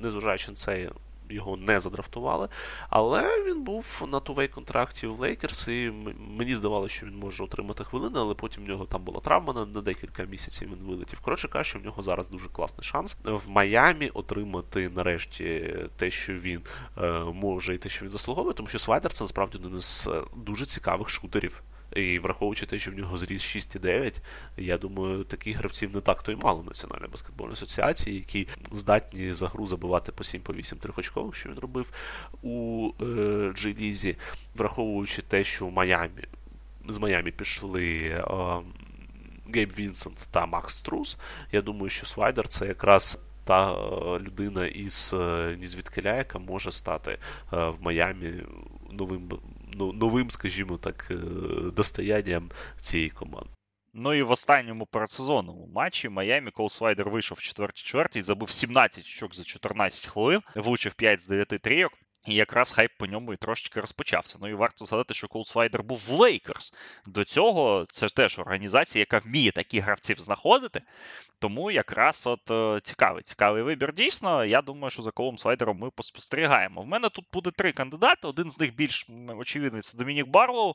незважаючи на це його не задрафтували. Але він був на тувей контракті в Лейкерс, і мені здавалося, що він може отримати хвилини, але потім в нього там була травма на, на декілька місяців. Він вилетів. Коротше кажучи, в нього зараз дуже класний шанс в Майамі отримати нарешті те, що він е, може, і те, що він заслуговує, тому що Свайдер це насправді один із е, дуже цікавих шутерів. І враховуючи те, що в нього зріс 6,9, я думаю, таких гравців не так то й мало в Національної баскетбольної асоціації, які здатні за гру забивати по 7 по 8 трьохочкових, що він робив у е, Джі-Лізі, враховуючи те, що в Майамі з Майамі пішли. Е, Гейб Вінсент та Макс Трус. Я думаю, що Свайдер це якраз та е, людина із е, Нізвідкиля, яка може стати в Майамі новим ну, новим, скажімо так, е, достоянням цієї команди. Ну і в останньому передсезонному матчі Майамі Колсвайдер вийшов в четвертій чверті і забив 17 очок за 14 хвилин, влучив 5 з 9 трійок. І якраз хайп по ньому і трошечки розпочався. Ну і варто згадати, що Колсвайдер був в Лейкерс. До цього це ж теж організація, яка вміє таких гравців знаходити. Тому якраз от е, цікавий цікавий вибір. Дійсно, я думаю, що за Колом Свайдером ми поспостерігаємо. В мене тут буде три кандидати. Один з них більш очевидний це Домінік Барлоу.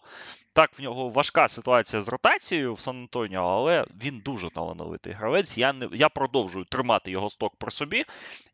Так, в нього важка ситуація з ротацією в Сан-Антоніо, але він дуже талановитий гравець. Я не я продовжую тримати його stock при собі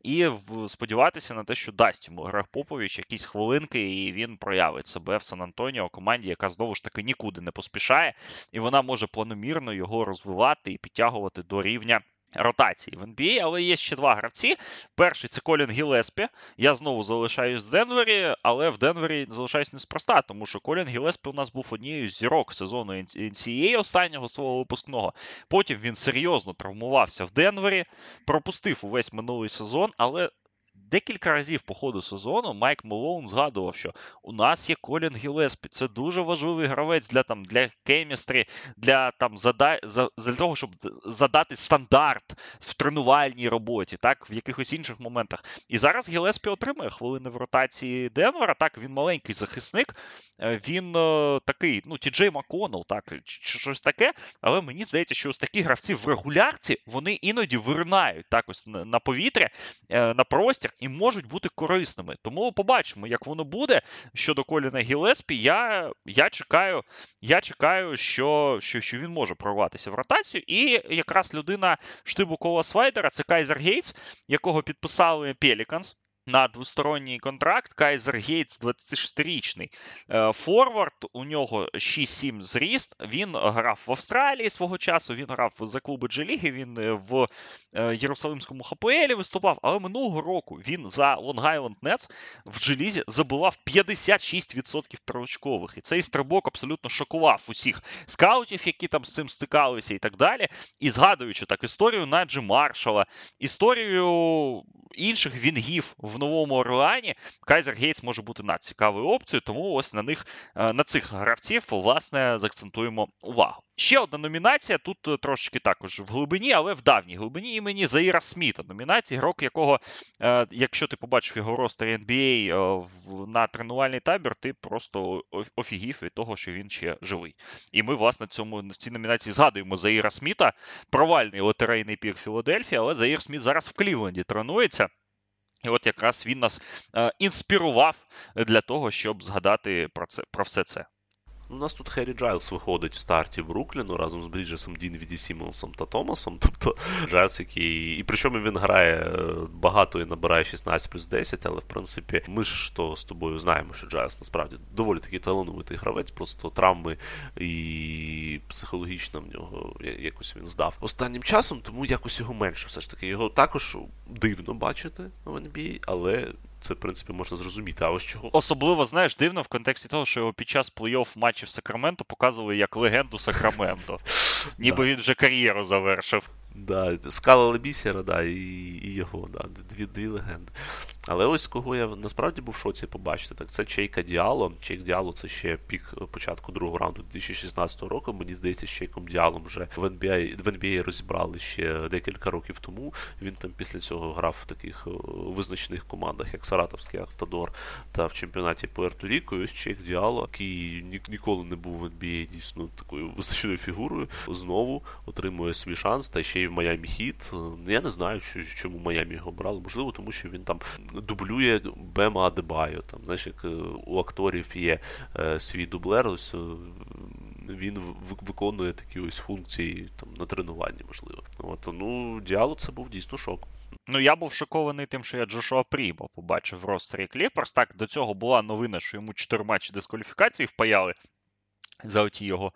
і сподіватися на те, що дасть йому Грег Попович якісь хвилинки, і він проявить себе в Сан-Антоніо, команді, яка знову ж таки нікуди не поспішає, і вона може планомірно його розвивати і підтягувати до рівня ротації в NBA, але є ще два гравці. Перший це Колін Гілеспі. Я знову залишаюсь в Денвері, але в Денвері залишаюсь неспроста, тому що Колін Гілеспі у нас був однією з зірок сезону NCAA останнього свого випускного. Потім він серйозно травмувався в Денвері, пропустив увесь минулий сезон, але Декілька разів по ходу сезону Майк Малоун згадував, що у нас є Колін Гілеспі. Це дуже важливий гравець для там для кемістрі, для там зада... за... для того, щоб задати стандарт в тренувальній роботі, так в якихось інших моментах. І зараз Гілеспі отримує хвилини в ротації Денвера. Так, він маленький захисник, е, він е, такий, ну, Ті Джей Маконел, так, чи щось таке. Але мені здається, що ось такі гравці в регулярці вони іноді виринають так ось на повітря, е, на простір і можуть бути корисними. Тому побачимо, як воно буде щодо Коліна Гілеспі. Я я чекаю, я чекаю, що що, що він може прорватися в ротацію. І якраз людина штибу Кола Свайдера це Кайзер Гейтс, якого підписали Пеліканс на двосторонній контракт. Кайзер Гейтс, 26-річний е, форвард. У нього 6-7 зріст. Він грав в Австралії свого часу. Він грав за клуби Джеліги. Він е, в е, Єрусалимському ХПЛі виступав. Але минулого року він за Лонг Айленд Нетс в Джелізі забивав 56% троочкових. І цей стрибок абсолютно шокував усіх скаутів, які там з цим стикалися, і так далі. І згадуючи так історію Наджі Маршала, історію інших вінгів в новому Орлеані Кайзер Гейтс може бути надцікавою опцією, тому ось на них е, на цих гравців власне заакцентуємо увагу. Ще одна номінація. Тут е, трошечки також в глибині, але в давній глибині імені Заїра Сміта. Номінація, грок якого, е, якщо ти побачив його ростері NBA на тренувальний табір, ти просто офігів від того, що він ще живий. І ми, власне, цьому в цій номінації згадуємо Заїра Сміта, провальний лотерейний пік Філадельфії, але Заїр Сміт зараз в Клівленді тренується. І от якраз він нас е, інспірував для того, щоб згадати про це про все це. У нас тут Херрі Джайлс виходить в старті Брукліну разом з Бріджесом Дінвіді Сімонсом та Томасом. Тобто Джайлс, який. І причому він грає е, багато і набирає 16 плюс 10, але в принципі ми ж то з тобою знаємо, що Джайлс насправді доволі такий талановитий гравець, просто травми і психологічно в нього якось він здав останнім часом, тому якось його менше. Все ж таки, його також дивно бачити в NBA, але це, в принципі, можна зрозуміти. А ось чого. Особливо, знаєш, дивно в контексті того, що його під час плей-офф матчів Сакраменто показували як легенду Сакраменто. Ніби він вже кар'єру завершив. Да, Скала бісера, да, і і його, да, дві дві легенди. Але ось кого я насправді був в шоці побачити, так це Чейка Діало. Чейк Діало це ще пік початку другого раунду 2016 року. Мені здається, з Чейком Діалом вже в NBA, в NBA розібрали ще декілька років тому. Він там після цього грав в таких визначених командах, як Саратовський Автодор та в чемпіонаті Пуерто-Ріко. І ось Чейк Діало, який ніколи не був в NBA дійсно такою визначною фігурою, знову отримує свій шанс та ще й в Майамі Хіт. Я не знаю, чому Майамі його брали. Можливо, тому що він там дублює Бема Адебайо. Там, знаєш, як е, у акторів є е, свій дублер, ось е, він виконує такі ось функції там на тренуванні, можливо. От, ну, Діало це був дійсно шок. Ну, я був шокований тим, що я Джошуа Прімо побачив в ростері Кліперс. Так, до цього була новина, що йому 4 матчі дискваліфікації впаяли за оті його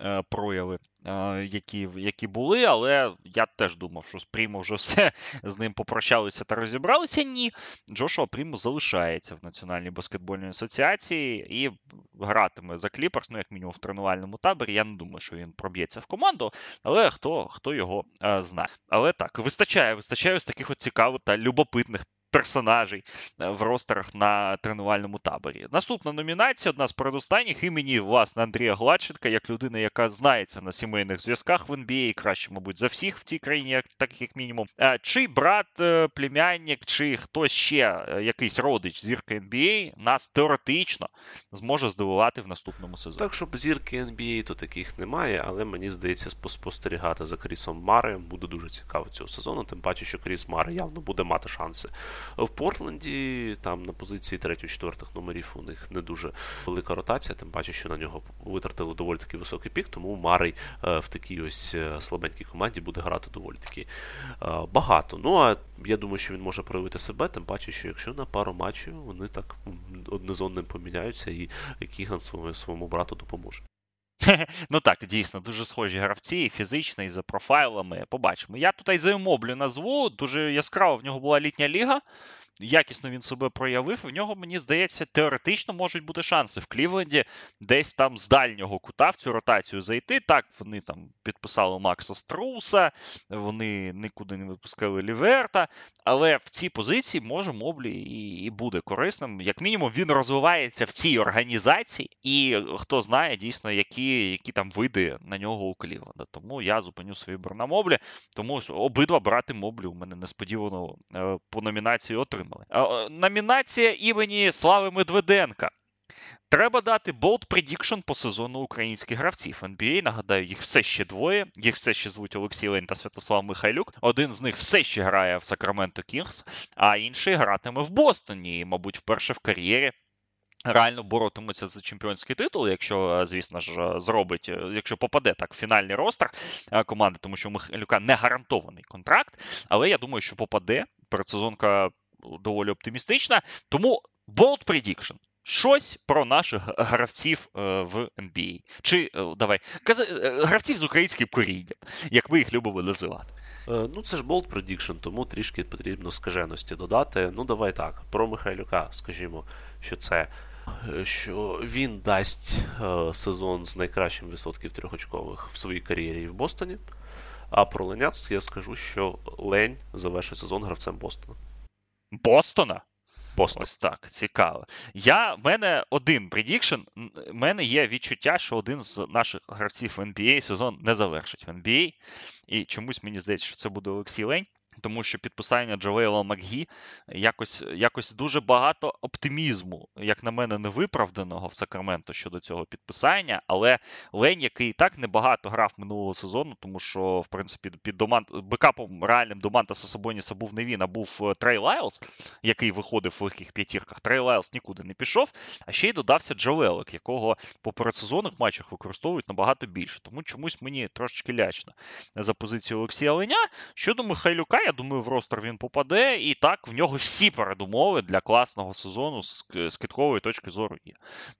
е, прояви, е, які які були. Але я теж думав, що з Прімо вже все з ним попрощалися та розібралися. Ні, Джошуа Прімо залишається в Національній баскетбольній асоціації і гратиме за Кліперс, ну як мінімум в тренувальному таборі. Я не думаю, що він проб'ється в команду, але хто хто його е, знає. Але так, вистачає, вистачає з таких от цікавих та любопитних персонажей е, в ростерах на тренувальному таборі. Наступна номінація, одна з передостанніх імені власне Андрія Гладченка, як людина, яка знається на сімейних зв'язках в NBA, краще, мабуть, за всіх в цій країні, як так як мінімум. Е, чи брат, е, племянник, чи хтось ще якийсь родич зірки NBA нас теоретично зможе здивувати в наступному сезоні. Так, щоб зірки NBA, то таких немає, але мені здається, спостерігати за Крісом Мареєм буде дуже цікаво цього сезону. Тим паче, що Кріс Маре явно буде мати шанси в Портленді там на позиції 3-4 номерів у них не дуже велика ротація, тим паче, що на нього витратили доволі таки високий пік, тому Марий е, в такій ось е, слабенькій команді буде грати доволі таки е, багато. Ну а я думаю, що він може проявити себе, тим паче, що якщо на пару матчів вони так одне з одним поміняються, і Кіган своєму, своєму брату допоможе. Ну так, дійсно, дуже схожі гравці, і фізично, і за профайлами. Побачимо. Я тут і за назву. Дуже яскраво в нього була літня ліга якісно він себе проявив. В нього, мені здається, теоретично можуть бути шанси в Клівленді десь там з дальнього кута в цю ротацію зайти. Так, вони там підписали Макса Струса, вони нікуди не випускали Ліверта. Але в цій позиції може Моблі і, і буде корисним. Як мінімум, він розвивається в цій організації, і хто знає дійсно, які які там види на нього у Клівленда. Тому я зупиню свій вибір на Моблі. Тому обидва брати Моблі у мене несподівано е, по номінації отримали отримали. Номінація імені Слави Медведенка. Треба дати Bold Prediction по сезону українських гравців NBA. Нагадаю, їх все ще двоє. Їх все ще звуть Олексій Лень та Святослав Михайлюк. Один з них все ще грає в Сакраменто Кінгс, а інший гратиме в Бостоні, мабуть, вперше в кар'єрі. Реально боротимуться за чемпіонський титул, якщо, звісно ж, зробить, якщо попаде так в фінальний ростер команди, тому що у Михайлюка не гарантований контракт. Але я думаю, що попаде. Передсезонка доволі оптимістична. Тому bold prediction. Щось про наших гравців е, в NBA. Чи е, давай е, гравців з українським корінням, як ми їх любимо називати. Ну, це ж Bold Prediction, тому трішки потрібно скаженості додати. Ну, давай так. Про Михайлюка, скажімо, що це. Що він дасть сезон з найкращим відсотків трьохочкових в своїй кар'єрі в Бостоні. А про Леняц я скажу, що Лень завершить сезон гравцем Бостона. Бостона? Бостон. Ось так, цікаво. Я, в мене один предікшн. У мене є відчуття, що один з наших гравців в NBA сезон не завершить в NBA. І чомусь мені здається, що це буде Олексій Лень тому що підписання Джавейла Макгі якось якось дуже багато оптимізму, як на мене, невиправданого в Сакраменто щодо цього підписання. Але Лень, який і так небагато грав минулого сезону, тому що, в принципі, під доман... backup ом реальним Домантаса Сабоніса був не він, а був е, Трей Лайлс, який виходив в легких п'ятірках. Трей Лайлс нікуди не пішов. А ще й додався Джавейлик, якого по передсезонних матчах використовують набагато більше. Тому чомусь мені трошечки лячно за позицію Олексія Леня. Щодо Михайлюка, Я думаю, в roster він попаде, і так в нього всі передумови для класного сезону з, киткової точки зору є.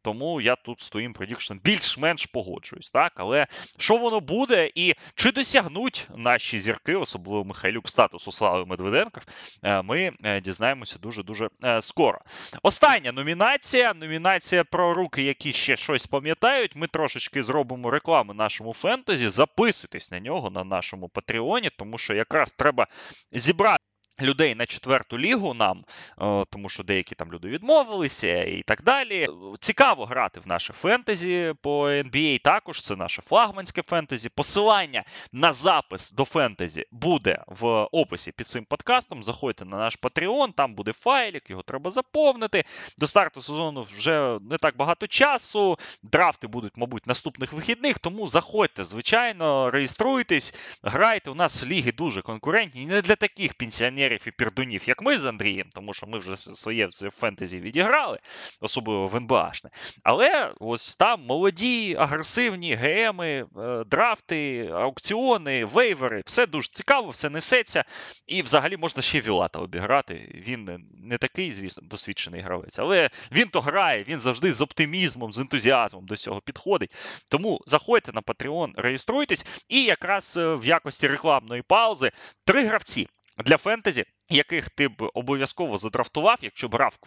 Тому я тут з твоїм prediction ом більш-менш погоджуюсь. так? Але що воно буде, і чи досягнуть наші зірки, особливо Михайлюк, статусу Слави Медведенков, е, ми е, дізнаємося дуже-дуже е, скоро. Остання номінація. Номінація про руки, які ще щось пам'ятають. Ми трошечки зробимо рекламу нашому фентезі. Записуйтесь на нього на нашому Патреоні, тому що якраз треба зібрати. Людей на четверту лігу нам, е, тому що деякі там люди відмовилися і так далі. Цікаво грати в наше фентезі по NBA також. Це наше флагманське фентезі. Посилання на запис до фентезі буде в описі під цим подкастом. Заходьте на наш Patreon, там буде файлік, його треба заповнити. До старту сезону вже не так багато часу. Драфти будуть, мабуть, наступних вихідних. Тому заходьте, звичайно, реєструйтесь, грайте. У нас ліги дуже конкурентні. Не для таких пенсіонерів і пердунів, як ми з Андрієм, тому що ми вже своє фентезі відіграли, особливо в НБАшне. Але ось там молоді, агресивні ГМи, е, драфти, аукціони, вейвери, все дуже цікаво, все несеться. І взагалі можна ще Вілата обіграти. Він не такий, звісно, досвідчений гравець, але він то грає, він завжди з оптимізмом, з ентузіазмом до цього підходить. Тому заходьте на Patreon, реєструйтесь, і якраз е, в якості рекламної паузи три гравці для фентезі, яких ти б обов'язково задрафтував, якщо б грав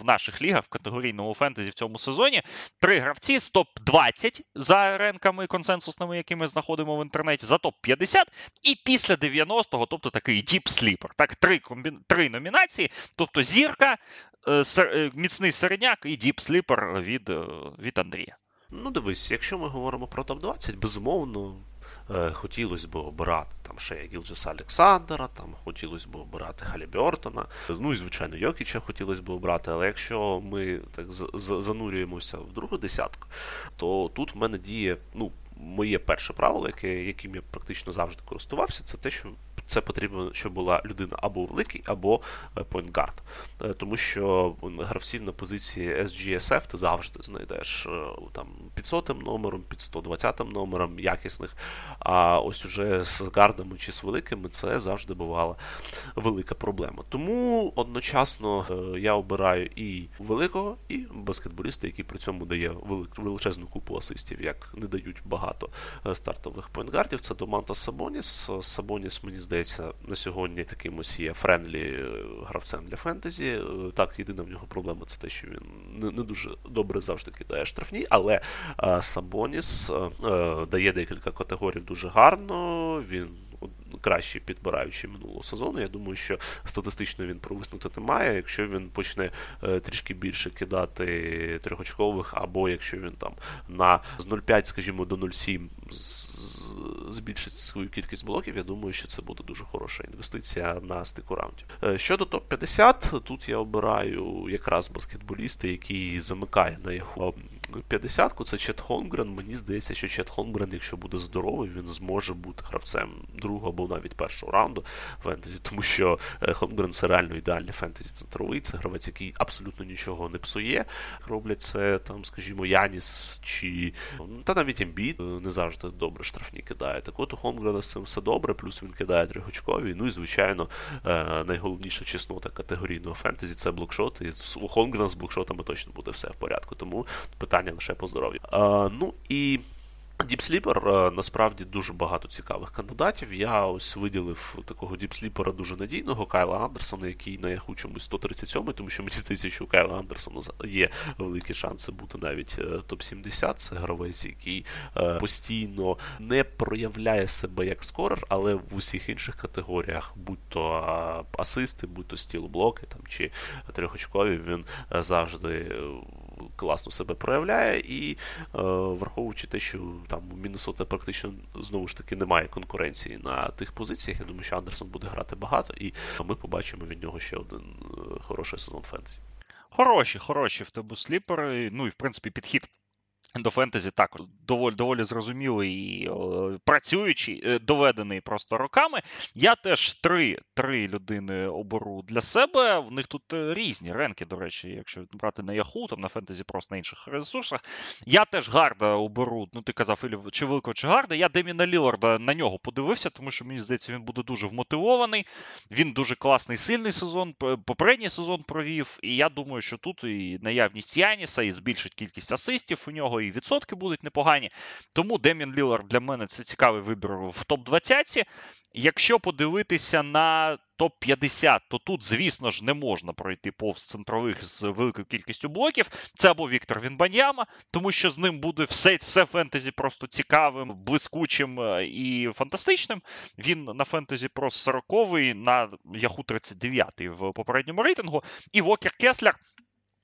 в наших лігах в категорійному фентезі в цьому сезоні. Три гравці з топ-20 за ренками консенсусними, які ми знаходимо в інтернеті, за топ-50, і після 90-го, тобто такий deep sleeper. Так, три комбі... три номінації, тобто зірка, е, е, міцний середняк і deep sleeper від, е, від Андрія. Ну, дивись, якщо ми говоримо про топ-20, безумовно. Е, хотілося б обирати там ще Гілджеса Олександра, там хотілося б обирати Халібьортона, ну і звичайно Йокіча хотілося б обрати. Але якщо ми так занурюємося в другу десятку, то тут в мене діє ну, моє перше правило, яке, яким я практично завжди користувався, це те, що це потрібно, щоб була людина або великий, або point guard. Е, тому що гравців на позиції SG SF ти завжди знайдеш е, там під сотим номером, під 120 номером якісних. А ось уже з guard ами чи з великими це завжди бувала велика проблема. Тому одночасно е, я обираю і великого, і баскетболіста, який при цьому дає величезну купу асистів, як не дають багато стартових point guard ів. Це Домантас Сабоніс. Сабоніс, мені здається здається, на сьогодні таким ось є friendly е, гравцем для фентезі. Е, так, єдина в нього проблема це те, що він не, не дуже добре завжди кидає штрафні, але а, е, дає декілька категорій дуже гарно. Він краще підбираючи минулого сезону. Я думаю, що статистично він провиснути не має. Якщо він почне е, трішки більше кидати трьохочкових, або якщо він там на з 0,5, скажімо, до 0,7 збільшить свою кількість блоків, я думаю, що це буде дуже хороша інвестиція на стику раундів. Е, щодо топ-50, тут я обираю якраз баскетболіста, який замикає на яху 50-ку це Чет Хонгрен. Мені здається, що Чет Хонгрен, якщо буде здоровий, він зможе бути гравцем другого або навіть першого раунду фентезі, тому що е, Хонгрен це реально ідеальний фентезі центровий. Це гравець, який абсолютно нічого не псує. Роблять це там, скажімо, Яніс чи та навіть Ембіт е, не завжди добре штрафні кидає. Так от у Хонгрена з цим все добре, плюс він кидає трьохочкові. Ну і звичайно, е, найголовніша чеснота категорійного фентезі це блокшот. І у Хонгрена з блокшотами точно буде все в порядку. Тому питання питання лише по здоров'ю. Ну і. Deep sleeper насправді дуже багато цікавих кандидатів. Я ось виділив такого deep sleeper а дуже надійного Кайла Андерсона, який на яху чомусь 137 тому що мені здається, що у Кайла Андерсона є великі шанси бути навіть е, топ-70. Це гравець, який е, постійно не проявляє себе як scorer, але в усіх інших категоріях, будь то асисти, будь то steal блоки там чи трьохочкові, він е, завжди класно себе проявляє, і е, враховуючи те, що там у Міннесота практично знову ж таки немає конкуренції на тих позиціях. Я думаю, що Андерсон буде грати багато, і ми побачимо від нього ще один е, хороший сезон фентезі. Хороші, хороші в тебе сліпери. Ну і в принципі підхід до фентезі також доволі доволі зрозумілий і е, працюючий, е, доведений просто роками. Я теж три три людини оберу для себе. В них тут е, різні ренки, до речі, якщо брати на Яху, там на фентезі просто на інших ресурсах. Я теж гарда оберу. Ну, ти казав, Ілів, чи Великого, чи гарда. Я Деміна Ліларда на нього подивився, тому що мені здається, він буде дуже вмотивований. Він дуже класний, сильний сезон. Попередній сезон провів. І я думаю, що тут і наявність Яніса, і збільшить кількість асистів у нього і відсотки будуть непогані. Тому Демін Лілар для мене це цікавий вибір в топ-20. Якщо подивитися на топ-50, то тут, звісно ж, не можна пройти повз центрових з великою кількістю блоків. Це або Віктор Вінбаньяма, тому що з ним буде все все фентезі просто цікавим, блискучим е, і фантастичним. Він на фентезі про 40-й, на Яху 39-й в попередньому рейтингу. І Вокер Кеслер.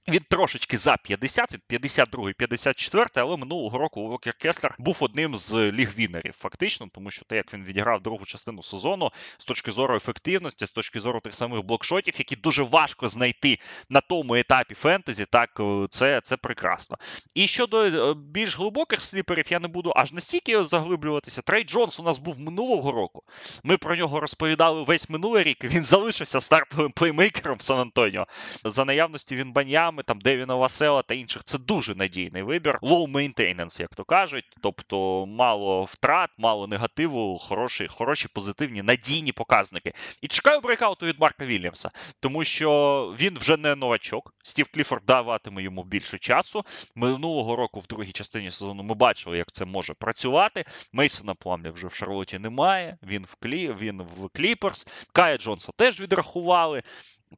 Він трошечки за 50, від 52 54 але минулого року Уокер Кеслер був одним з лігвінерів, фактично, тому що те, як він відіграв другу частину сезону з точки зору ефективності, з точки зору тих самих блокшотів, які дуже важко знайти на тому етапі фентезі, так е, це це прекрасно. І щодо е, більш глибоких сліперів, я не буду аж настільки заглиблюватися. Трей Джонс у нас був минулого року. Ми про нього розповідали весь минулий рік. Він залишився стартовим плеймейкером в Сан Антоніо. За наявності він баням гравцями, там Девіна Васела та інших, це дуже надійний вибір. Low maintenance, як то кажуть. Тобто мало втрат, мало негативу, хороші, хороші, позитивні, надійні показники. І чекаю breakout у від Марка Вільямса, тому що він вже не новачок. Стів Кліфорд даватиме йому більше часу. Минулого року, в другій частині сезону, ми бачили, як це може працювати. Мейсона Пламлі вже в Шарлоті немає. Він в Клі, він в Кліперс. Кая Джонса теж відрахували.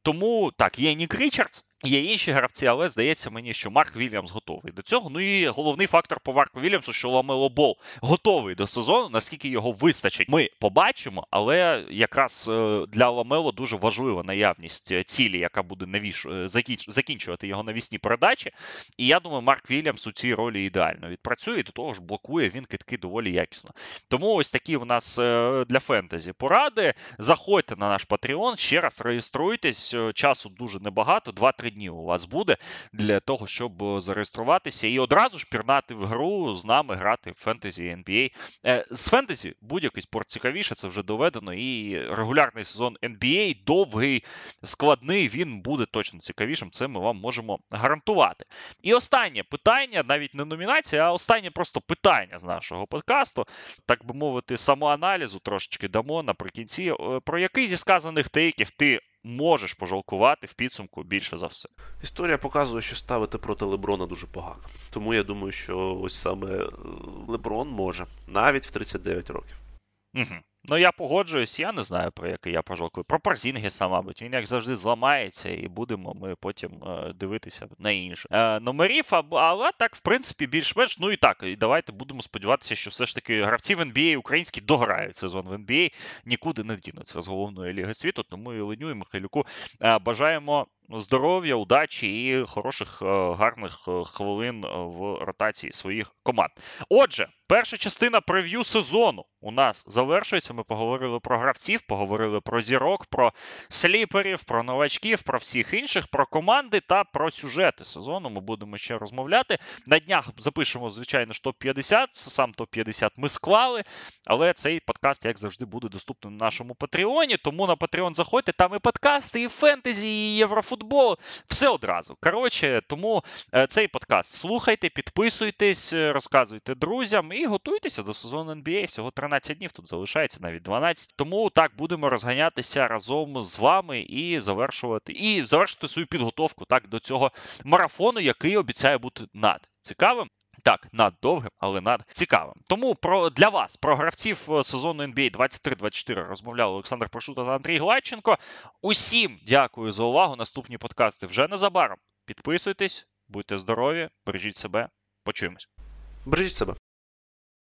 Тому так, є Нік Річардс. Є інші гравці, але здається мені, що Марк Вільямс готовий до цього. Ну і головний фактор по Марку Вільямсу, що Ламело Бол готовий до сезону, наскільки його вистачить, ми побачимо. Але якраз е, для Ламело дуже важлива наявність е, цілі, яка буде навіш... Е, закінчувати його навісні передачі. І я думаю, Марк Вільямс у цій ролі ідеально відпрацює, до того ж блокує він китки доволі якісно. Тому ось такі в нас для фентезі поради. Заходьте на наш Patreon, ще раз реєструйтесь. Часу дуже небагато, 2-3 днів у вас буде для того, щоб е, зареєструватися і одразу ж пірнати в гру з нами грати в фентезі NBA. Е, з фентезі будь-який спорт цікавіше, це вже доведено. І регулярний сезон NBA довгий, складний, він буде точно цікавішим. Це ми вам можемо гарантувати. І останнє питання, навіть не номінація, а останнє просто питання з нашого подкасту, так би мовити, самоаналізу трошечки дамо наприкінці. Е, про який зі сказаних тейків ти можеш пожалкувати в підсумку більше за все. Історія показує, що ставити проти Леброна дуже погано. Тому я думаю, що ось саме е, Леброн може навіть в 39 років. Угу. Ну, я погоджуюсь, я не знаю, про який я пожалкую. Про Парзінгіса, мабуть, він як завжди зламається, і будемо ми потім е, дивитися на інше. Е, номерів, але так, в принципі, більш-менш. Ну і так, і давайте будемо сподіватися, що все ж таки гравці в NBA українські дограють сезон в NBA, нікуди не вдінуться з головної ліги світу. Тому і Леню, і Михайлюку е, бажаємо здоров'я, удачі і хороших е, гарних е, хвилин в ротації своїх команд. Отже, перша частина прев'ю сезону у нас завершується. Ми поговорили про гравців, поговорили про зірок, про сліперів, про новачків, про всіх інших, про команди та про сюжети сезону. Ми будемо ще розмовляти. На днях запишемо, звичайно, ж топ-50. Сам топ-50 ми склали. Але цей подкаст, як завжди, буде доступним на нашому Патреоні. Тому на Патреон заходьте, там і подкасти, і фентезі, і єврофутбол. Все одразу. Коротше, тому е, цей подкаст слухайте, підписуйтесь, е, розказуйте друзям і готуйтеся до сезону NBA. Всього 13 днів тут залишається навіть 12. Тому так будемо розганятися разом з вами і завершувати і завершити свою підготовку так до цього марафону, який обіцяє бути над цікавим. Так, над довгим, але над цікавим. Тому про для вас, про гравців е, сезону NBA 23-24 розмовляли Олександр Прошута та Андрій Гладченко. Усім дякую за увагу. Наступні подкасти вже незабаром. Підписуйтесь, будьте здорові, бережіть себе. Почуємось. Бережіть себе.